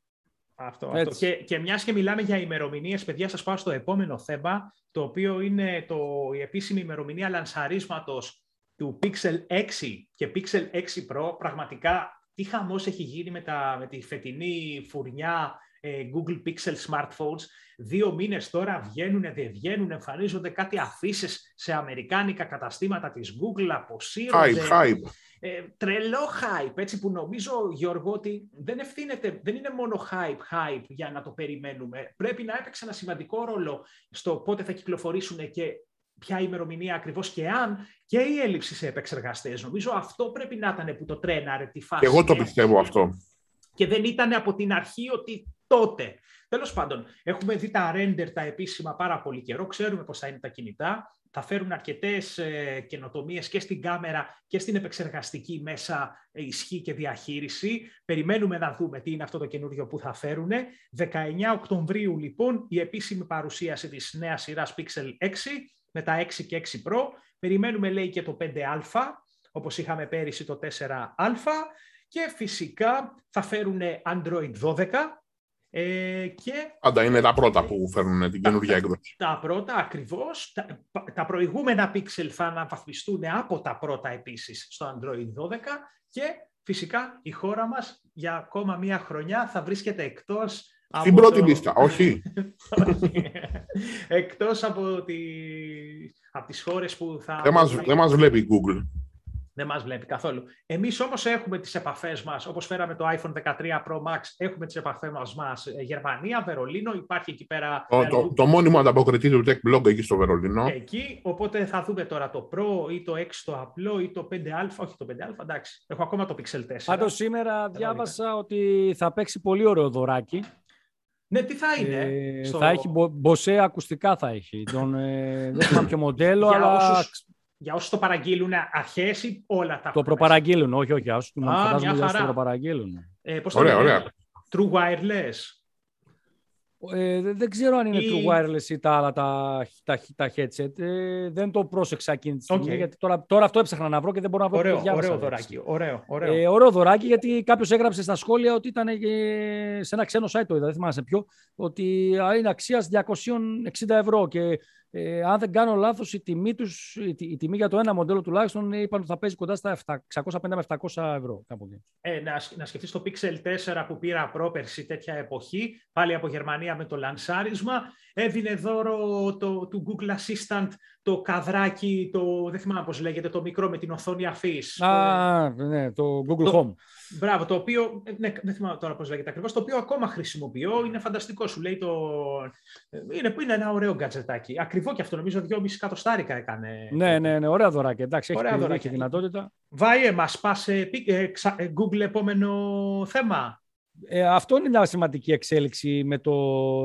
Speaker 1: Αυτό, αυτό. Και, και μιας και μιλάμε για ημερομηνίες, παιδιά, σας πάω στο επόμενο θέμα, το οποίο είναι το, η επίσημη ημερομηνία λανσαρίσματος του Pixel 6 και Pixel 6 Pro. Πραγματικά, τι χαμός έχει γίνει με, τα, με τη φετινή φουρνιά ε, Google Pixel smartphones. Δύο μήνες τώρα βγαίνουν, δεν βγαίνουν, εμφανίζονται κάτι αφήσεις σε αμερικάνικα καταστήματα της Google, αποσύρονται.
Speaker 2: Hype, hype.
Speaker 1: Ε, τρελό hype, έτσι που νομίζω, Γιώργο, ότι δεν ευθύνεται, δεν είναι μόνο hype, hype για να το περιμένουμε. Πρέπει να έπαιξε ένα σημαντικό ρόλο στο πότε θα κυκλοφορήσουν και ποια ημερομηνία ακριβώς και αν και η έλλειψη σε επεξεργαστές. Νομίζω αυτό πρέπει να ήταν που το τρέναρε τη φάση.
Speaker 2: Εγώ το πιστεύω αυτό.
Speaker 1: Και δεν ήταν από την αρχή ότι τότε. Τέλος πάντων, έχουμε δει τα render τα επίσημα πάρα πολύ καιρό, ξέρουμε πώς θα είναι τα κινητά, θα φέρουν αρκετές ε, καινοτομίες και στην κάμερα και στην επεξεργαστική μέσα ε, ισχύ και διαχείριση. Περιμένουμε να δούμε τι είναι αυτό το καινούριο που θα φέρουν. 19 Οκτωβρίου λοιπόν η επίσημη παρουσίαση της νέας σειράς Pixel 6 με τα 6 και 6 Pro. Περιμένουμε λέει και το 5α, όπως είχαμε πέρυσι το 4α. Και φυσικά θα φέρουν Android 12, ε, και...
Speaker 2: Πάντα είναι τα πρώτα που φέρνουν την καινούργια έκδοση.
Speaker 1: Τα πρώτα ακριβώς. Τα, τα προηγούμενα Pixel θα αναβαθμιστούν από τα πρώτα επίσης στο Android 12 και φυσικά η χώρα μας για ακόμα μία χρονιά θα βρίσκεται εκτός
Speaker 2: στην πρώτη το... λίστα, όχι.
Speaker 1: εκτός από, τη... από τις χώρες που θα...
Speaker 2: Δεν μας, δεν μας βλέπει η Google.
Speaker 1: Δεν μας βλέπει καθόλου. Εμείς όμως έχουμε τις επαφές μας, όπως φέραμε το iPhone 13 Pro Max, έχουμε τις επαφές μας, μας ε, Γερμανία, Βερολίνο, υπάρχει εκεί πέρα...
Speaker 2: Το, το, το μόνιμο ανταποκριτή του Tech Blog εκεί στο Βερολίνο.
Speaker 1: Εκεί, οπότε θα δούμε τώρα το Pro ή το 6 το απλό ή το 5α, όχι το 5α, εντάξει, έχω ακόμα το Pixel 4.
Speaker 3: Πάντως σήμερα διάβασα ότι θα παίξει πολύ ωραίο δωράκι.
Speaker 1: Ναι, τι θα είναι.
Speaker 3: Ε, στο... Θα έχει μποσέ ακουστικά θα έχει. Τον, ε, δεν θυμάμαι ποιο μοντέλο, αλλά... Όσους
Speaker 1: για όσους το παραγγείλουν αρχές ή όλα τα.
Speaker 3: Το προπαραγγείλουν, όχι, όχι. Όσου το το προπαραγγείλουν.
Speaker 1: Ε, πώς ωραία, ωραία. True wireless.
Speaker 3: Ε, δεν ξέρω αν είναι ή... true wireless ή τα άλλα τα, τα, τα headset. Ε, δεν το πρόσεξα εκείνη τη στιγμή. Okay. Γιατί τώρα, τώρα αυτό έψαχνα να βρω και δεν μπορώ να βρω
Speaker 1: ωραίο, ωραίο δωράκι. Ωραίο, ωραίο.
Speaker 3: Ε, ωραίο δωράκι γιατί κάποιος έγραψε στα σχόλια ότι ήταν σε ένα ξένο site το είδα, δεν θυμάμαι σε ποιο, ότι είναι αξίας 260 ευρώ και ε, αν δεν κάνω λάθος, η τιμή, τους, η, η, τιμή για το ένα μοντέλο τουλάχιστον είπαν ότι θα παίζει κοντά στα 650 με 700 ευρώ. Κάπου
Speaker 1: ε, να, να σκεφτείς το Pixel 4 που πήρα πρόπερση τέτοια εποχή, πάλι από Γερμανία με το λανσάρισμα, έδινε δώρο το, του Google Assistant το καδράκι, το, δεν θυμάμαι πώς λέγεται, το μικρό με την οθόνη αφής.
Speaker 3: Α, ναι, το Google Home.
Speaker 1: Μπράβο, το οποίο, ναι, δεν θυμάμαι τώρα πώς λέγεται ακριβώς, το οποίο ακόμα χρησιμοποιώ, είναι φανταστικό, σου λέει το... Είναι, είναι ένα ωραίο γκατζετάκι. Ακριβό και αυτό, νομίζω 2,5 εκατοστάρικα έκανε.
Speaker 3: Ναι, ναι, ναι, ωραία δωράκι, εντάξει, ωραία έχει, δωράκι. έχει δυνατότητα.
Speaker 1: Βάιε, μας πας ε, ε, Google επόμενο θέμα.
Speaker 3: Ε, αυτό είναι μια σημαντική εξέλιξη με το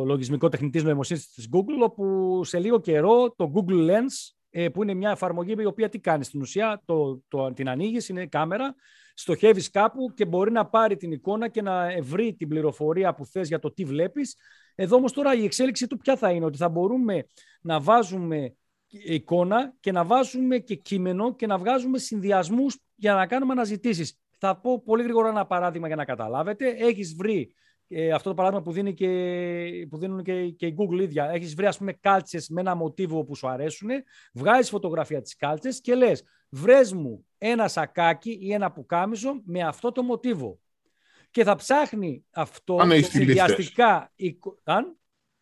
Speaker 3: λογισμικό τεχνητής νοημοσύνης της Google, όπου σε λίγο καιρό το Google Lens, ε, που είναι μια εφαρμογή η οποία τι κάνει στην ουσία, το, το, την ανοίγεις, είναι κάμερα, στοχεύεις κάπου και μπορεί να πάρει την εικόνα και να βρει την πληροφορία που θες για το τι βλέπεις. Εδώ όμως τώρα η εξέλιξη του ποια θα είναι, ότι θα μπορούμε να βάζουμε εικόνα και να βάζουμε και κείμενο και να βγάζουμε συνδυασμούς για να κάνουμε αναζητήσεις. Θα πω πολύ γρήγορα ένα παράδειγμα για να καταλάβετε. Έχεις βρει ε, αυτό το παράδειγμα που, δίνει και, που δίνουν και, και η Google ίδια. Έχεις βρει ας πούμε κάλτσες με ένα μοτίβο που σου αρέσουν, βγάζεις φωτογραφία της κάλτσες και λες βρες μου ένα σακάκι ή ένα πουκάμισο με αυτό το μοτίβο. Και θα ψάχνει αυτό
Speaker 2: Πάνε συνδυαστικά.
Speaker 3: Αν;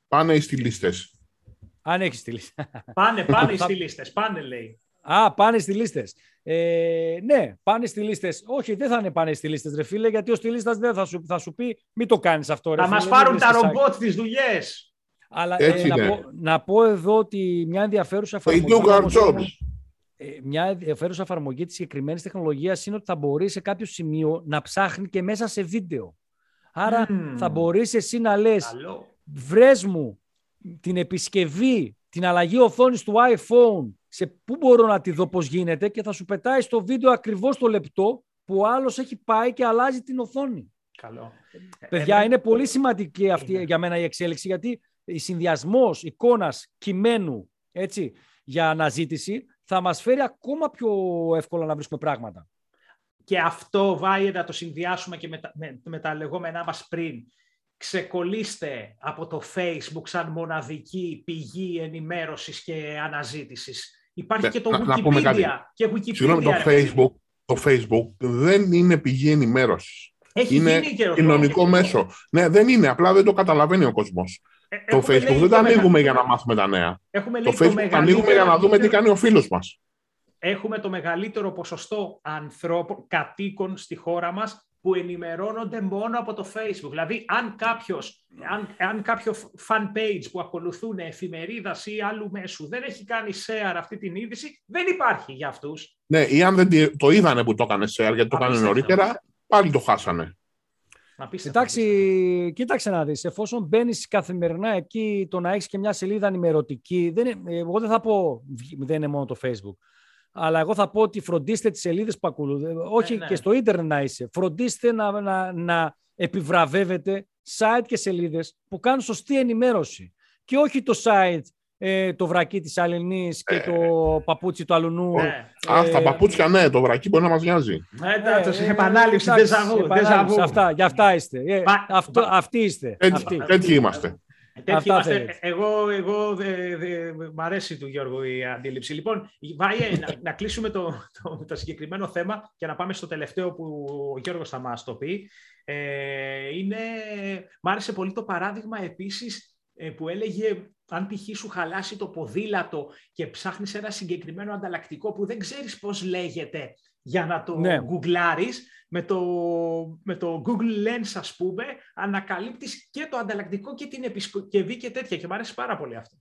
Speaker 2: Πάνε οι στυλίστες.
Speaker 3: Αν έχεις στυλίστες.
Speaker 1: Πάνε, πάνε οι στυλίστες. Πάνε λέει.
Speaker 3: Α, πάνε στη λίστες. Ε, ναι, πάνε στη λίστες. Όχι, δεν θα είναι πάνε στη λίστες, ρε φίλε, γιατί ο στη λίστα δεν θα σου, θα σου πει μην το κάνεις αυτό. Ρε,
Speaker 1: θα μας πάρουν τα ρομπότ τι δουλειές.
Speaker 3: Αλλά ε, να, πω, να πω εδώ ότι μια ενδιαφέρουσα εφαρμογή. Ε, μια ενδιαφέρουσα εφαρμογή της συγκεκριμένης τεχνολογίας είναι ότι θα μπορείς σε κάποιο σημείο να ψάχνει και μέσα σε βίντεο. Άρα θα μπορείς εσύ να λες, βρες μου την επισκευή, την αλλαγή οθόνης του iPhone, σε πού μπορώ να τη δω πώς γίνεται και θα σου πετάει στο βίντεο ακριβώς το λεπτό που ο άλλος έχει πάει και αλλάζει την οθόνη.
Speaker 1: Καλό.
Speaker 3: Παιδιά, ε, είναι πολύ σημαντική αυτή για μένα η εξέλιξη γιατί η συνδυασμός εικόνας κειμένου έτσι, για αναζήτηση θα μας φέρει ακόμα πιο εύκολα να βρίσκουμε πράγματα.
Speaker 1: Και αυτό, Βάιε, να το συνδυάσουμε και με τα, με, με τα λεγόμενά μας πριν. Ξεκολλήστε από το Facebook σαν μοναδική πηγή ενημέρωσης και αναζήτησης. Υπάρχει ναι, και το Wikipedia. Και Wikipedia
Speaker 2: Συγγνώμη, το Facebook, το Facebook δεν είναι πηγή ενημέρωσης. Έχει είναι κοινωνικό μέσο. Ναι, δεν είναι. Απλά δεν το καταλαβαίνει ο κόσμος. Ε, το Facebook δεν το ανοίγουμε για να μάθουμε τα νέα. Έχουμε το Facebook το ανοίγουμε για να δούμε τι κάνει ο φίλος μας.
Speaker 1: Έχουμε το μεγαλύτερο ποσοστό ανθρώπων, κατοίκων στη χώρα μας που ενημερώνονται μόνο από το Facebook. Δηλαδή, αν, κάποιος, αν, αν κάποιο fan page που ακολουθούν εφημερίδας ή άλλου μέσου δεν έχει κάνει share αυτή την είδηση, δεν υπάρχει για αυτούς.
Speaker 2: Ναι, ή αν δεν το είδανε που το έκανε share, γιατί το έκανε νωρίτερα, πάλι το χάσανε.
Speaker 3: Εντάξει, κοίταξε να δεις, εφόσον μπαίνεις καθημερινά εκεί, το να έχεις και μια σελίδα ενημερωτική, δεν είναι, εγώ δεν θα πω δεν είναι μόνο το Facebook, αλλά εγώ θα πω ότι φροντίστε τις σελίδες που ακολουθείτε, όχι ναι, ναι. και στο ίντερνετ να είσαι, φροντίστε να, να, να επιβραβεύετε site και σελίδες που κάνουν σωστή ενημέρωση και όχι το site ε, το βρακί της Αλληνής και το ε. παπούτσι του Αλουνού.
Speaker 2: Ναι. Α, τα παπούτσια ναι, το βρακί μπορεί να μας νοιάζει.
Speaker 1: Ε, ε, επανάληψη, δεν
Speaker 3: Αυτά, για αυτά είστε. Ε, αυτό, αυτοί είστε.
Speaker 2: Έτσι, έτσι είμαστε.
Speaker 1: Τέτοιοι είμαστε. Εγώ, εγώ δε, δε, μ' αρέσει του Γιώργου η αντίληψη. Λοιπόν, Βάιε, να, να κλείσουμε το, το, το, συγκεκριμένο θέμα και να πάμε στο τελευταίο που ο Γιώργος θα μας το πει. Ε, είναι, μ' άρεσε πολύ το παράδειγμα επίσης που έλεγε αν π.χ. σου χαλάσει το ποδήλατο και ψάχνεις ένα συγκεκριμένο ανταλλακτικό που δεν ξέρεις πώς λέγεται για να το ναι. γκουγκλάρεις, με το, με το Google Lens ας πούμε, ανακαλύπτεις και το ανταλλακτικό και την επισκευή και τέτοια και μου αρέσει πάρα πολύ αυτό.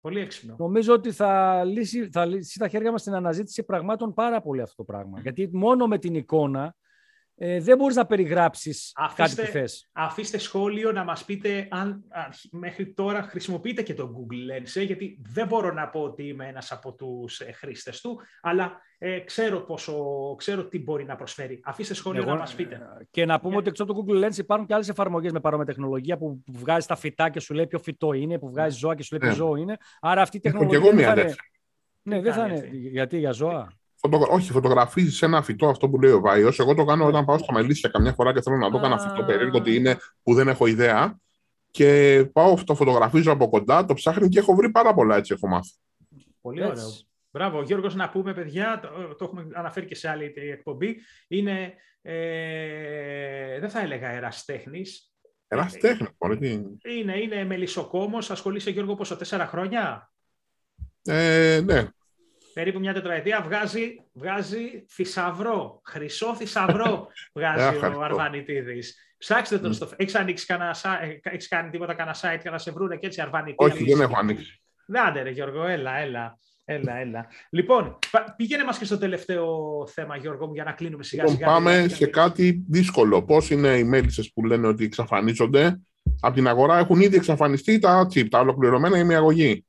Speaker 1: Πολύ έξυπνο.
Speaker 3: Νομίζω ότι θα λύσει, θα λύσει τα χέρια μας στην αναζήτηση πραγμάτων πάρα πολύ αυτό το πράγμα. Γιατί μόνο με την εικόνα ε, δεν μπορείς να περιγράψεις κάτι που θες.
Speaker 1: Αφήστε σχόλιο να μας πείτε αν, μέχρι τώρα χρησιμοποιείτε και το Google Lens, ε, γιατί δεν μπορώ να πω ότι είμαι ένας από τους ε, χρήστες του, αλλά ε, ξέρω, πόσο, ξέρω τι μπορεί να προσφέρει. Αφήστε σχόλιο να μας πείτε.
Speaker 3: Και να πούμε ότι έξω από το Google Lens υπάρχουν και άλλες εφαρμογές με παρόμοια τεχνολογία που βγάζει τα φυτά και σου λέει ποιο φυτό είναι, που βγάζει ζώα και σου λέει ποιο ζώο είναι. Άρα αυτή η τεχνολογία...
Speaker 2: Και εγώ μία
Speaker 3: Ναι, δεν θα είναι. Γιατί για ζώα;
Speaker 2: Φωτο... Όχι, φωτογραφίζεις ένα φυτό αυτό που λέει ο Βάιος. Εγώ το κάνω όταν πάω στα μελίσια καμιά φορά και θέλω να δω ένα φυτό περίεργο τι είναι που δεν έχω ιδέα. Και πάω, το φωτογραφίζω από κοντά, το ψάχνει και έχω βρει πάρα πολλά έτσι έχω μάθει.
Speaker 1: Πολύ ωραίο. Μπράβο, Γιώργος, να πούμε, παιδιά, το, το, έχουμε αναφέρει και σε άλλη εκπομπή. Είναι, ε, δεν θα έλεγα εραστέχνης.
Speaker 2: Εραστέχνης, πολύ.
Speaker 1: Είναι, είναι μελισσοκόμος. Ασχολείσαι, Γιώργο, πόσο, τέσσερα χρόνια;
Speaker 2: Ε, ναι,
Speaker 1: περίπου μια τετραετία βγάζει, βγάζει θησαυρό, χρυσό θησαυρό βγάζει ο Αρβανιτίδης. Ψάξτε τον στο... Έχεις ανοίξει κανένα, έχεις κάνει τίποτα κανένα site για να σε βρούνε και έτσι Αρβανιτίδης.
Speaker 2: Όχι, δεν έχω ανοίξει.
Speaker 1: Άντε ρε Γιώργο, έλα, έλα. Έλα, έλα. Λοιπόν, πήγαινε μας και στο τελευταίο θέμα, Γιώργο μου, για να κλείνουμε σιγά λοιπόν,
Speaker 2: σιγά. πάμε σε κάτι δύσκολο. Πώς είναι οι μέλισσες που λένε ότι εξαφανίζονται; Από την αγορά έχουν ήδη εξαφανιστεί τα chip, τα ολοκληρωμένα ημιαγωγή.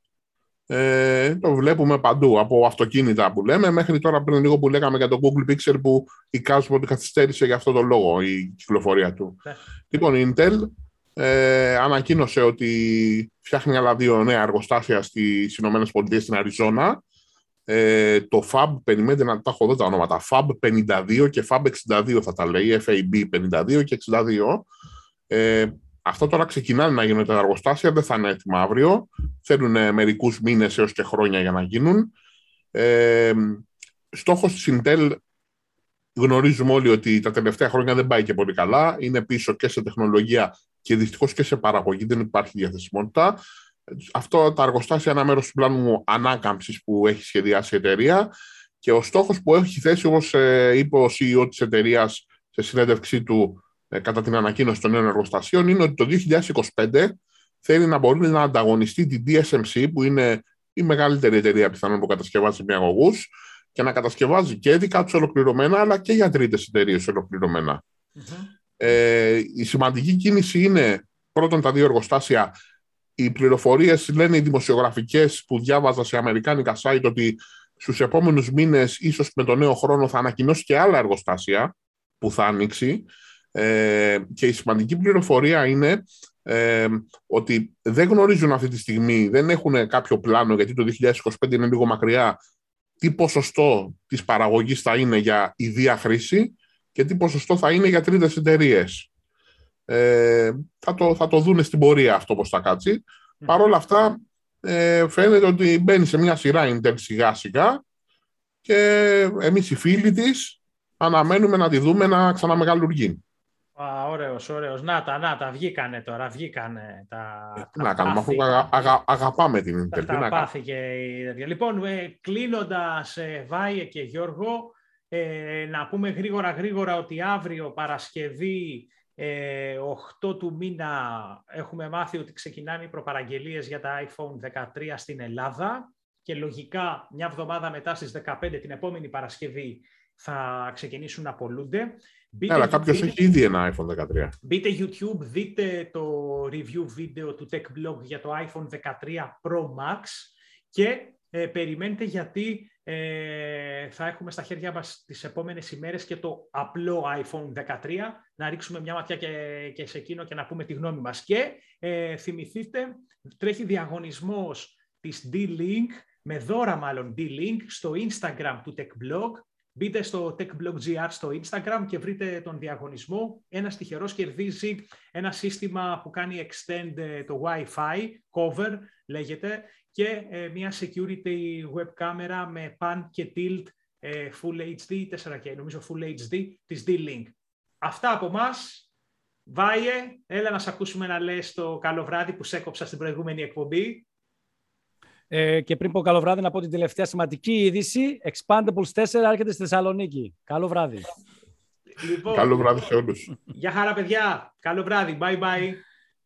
Speaker 2: Ε, το βλέπουμε παντού, από αυτοκίνητα που λέμε, μέχρι τώρα πριν λίγο που λέγαμε για το Google Pixel που εικάζουμε ότι καθυστέρησε για αυτό το λόγο η κυκλοφορία του. Ναι. Λοιπόν, η Intel ε, ανακοίνωσε ότι φτιάχνει άλλα δύο νέα εργοστάσια στις ΗΠΑ στην Αριζόνα. Ε, το FAB, περιμένετε να τα έχω εδώ τα ονόματα, FAB 52 και FAB 62 θα τα λέει, FAB 52 και 62. Ε, αυτό τώρα ξεκινάνε να γίνουν τα εργοστάσια, δεν θα είναι έτοιμα αύριο. Θέλουν μερικούς μήνες έως και χρόνια για να γίνουν. Ε, στόχος της Intel γνωρίζουμε όλοι ότι τα τελευταία χρόνια δεν πάει και πολύ καλά. Είναι πίσω και σε τεχνολογία και δυστυχώς και σε παραγωγή. Δεν υπάρχει διαθεσιμότητα. Αυτό τα εργοστάσια είναι ένα μέρος του πλάνου ανάκαμψης που έχει σχεδιάσει η εταιρεία και ο στόχος που έχει θέσει, όπως ε, είπε ο CEO της εταιρείας σε συνέντευξή του ε, κατά την ανακοίνωση των νέων εργοστασίων, είναι ότι το 2025 θέλει να μπορεί να ανταγωνιστεί την DSMC, που είναι η μεγαλύτερη εταιρεία πιθανόν που κατασκευάζει αγωγού, και να κατασκευάζει και δικά τους ολοκληρωμένα, αλλά και για τρίτες εταιρείες Ε, η σημαντική κίνηση είναι πρώτον τα δύο εργοστάσια. Οι πληροφορίες λένε οι δημοσιογραφικές που διάβαζα σε αμερικάνικα site ότι στους επόμενους μήνες, ίσως με τον νέο χρόνο, θα ανακοινώσει και άλλα εργοστάσια που θα ανοίξει. Ε, και η σημαντική πληροφορία είναι ε, ότι δεν γνωρίζουν αυτή τη στιγμή, δεν έχουν κάποιο πλάνο, γιατί το 2025 είναι λίγο μακριά, τι ποσοστό της παραγωγής θα είναι για ιδία χρήση και τι ποσοστό θα είναι για τρίτες εταιρείες. Ε, θα, το, θα το δούνε στην πορεία αυτό πώς θα κάτσει. Mm. Παρ' όλα αυτά ε, φαίνεται ότι μπαίνει σε μια σειρά Intel σιγά σιγά και εμείς οι φίλοι της αναμένουμε να τη δούμε να ξαναμεγαλουργεί.
Speaker 1: Α, ωραίος, ωραίος. Να τα, να τα, βγήκανε τώρα, βγήκανε τα...
Speaker 2: Ε, τι να κάνουμε, αφού αγα, αγαπάμε την Intel.
Speaker 1: Τα πάθηκε η Λοιπόν, ε, κλείνοντας, ε, Βάιε και Γιώργο, ε, να πούμε γρήγορα γρήγορα ότι αύριο Παρασκευή ε, 8 του μήνα έχουμε μάθει ότι ξεκινάνε οι προπαραγγελίες για τα iPhone 13 στην Ελλάδα και λογικά μια εβδομάδα μετά στις 15 την επόμενη Παρασκευή θα ξεκινήσουν να απολούνται.
Speaker 2: Μπείτε Αλλά κάποιος έχει ήδη ένα iPhone 13.
Speaker 1: Μπείτε YouTube, δείτε το review βίντεο του Tech Blog για το iPhone 13 Pro Max και ε, περιμένετε γιατί ε, θα έχουμε στα χέρια μας τις επόμενες ημέρες και το απλό iPhone 13 να ρίξουμε μια ματιά και, και σε εκείνο και να πούμε τη γνώμη μας. Και ε, θυμηθείτε, τρέχει διαγωνισμός της D-Link, με δώρα μάλλον D-Link, στο Instagram του Tech Blog Μπείτε στο TechBlogGR στο Instagram και βρείτε τον διαγωνισμό. Ένας τυχερός κερδίζει ένα σύστημα που κάνει extend ε, το Wi-Fi, cover λέγεται, και ε, μια security web camera με pan και tilt ε, Full HD, 4K, νομίζω Full HD, της D-Link. Αυτά από μας. Βάιε, έλα να σε ακούσουμε να λες το καλό βράδυ που σε έκοψα στην προηγούμενη εκπομπή.
Speaker 3: Ε, και πριν πω καλό βράδυ, να πω την τελευταία σημαντική είδηση. Expandables 4 έρχεται στη Θεσσαλονίκη. Καλό βράδυ.
Speaker 2: Λοιπόν, καλό βράδυ σε όλους.
Speaker 1: Γεια χαρά, παιδιά. Καλό βράδυ. Bye bye.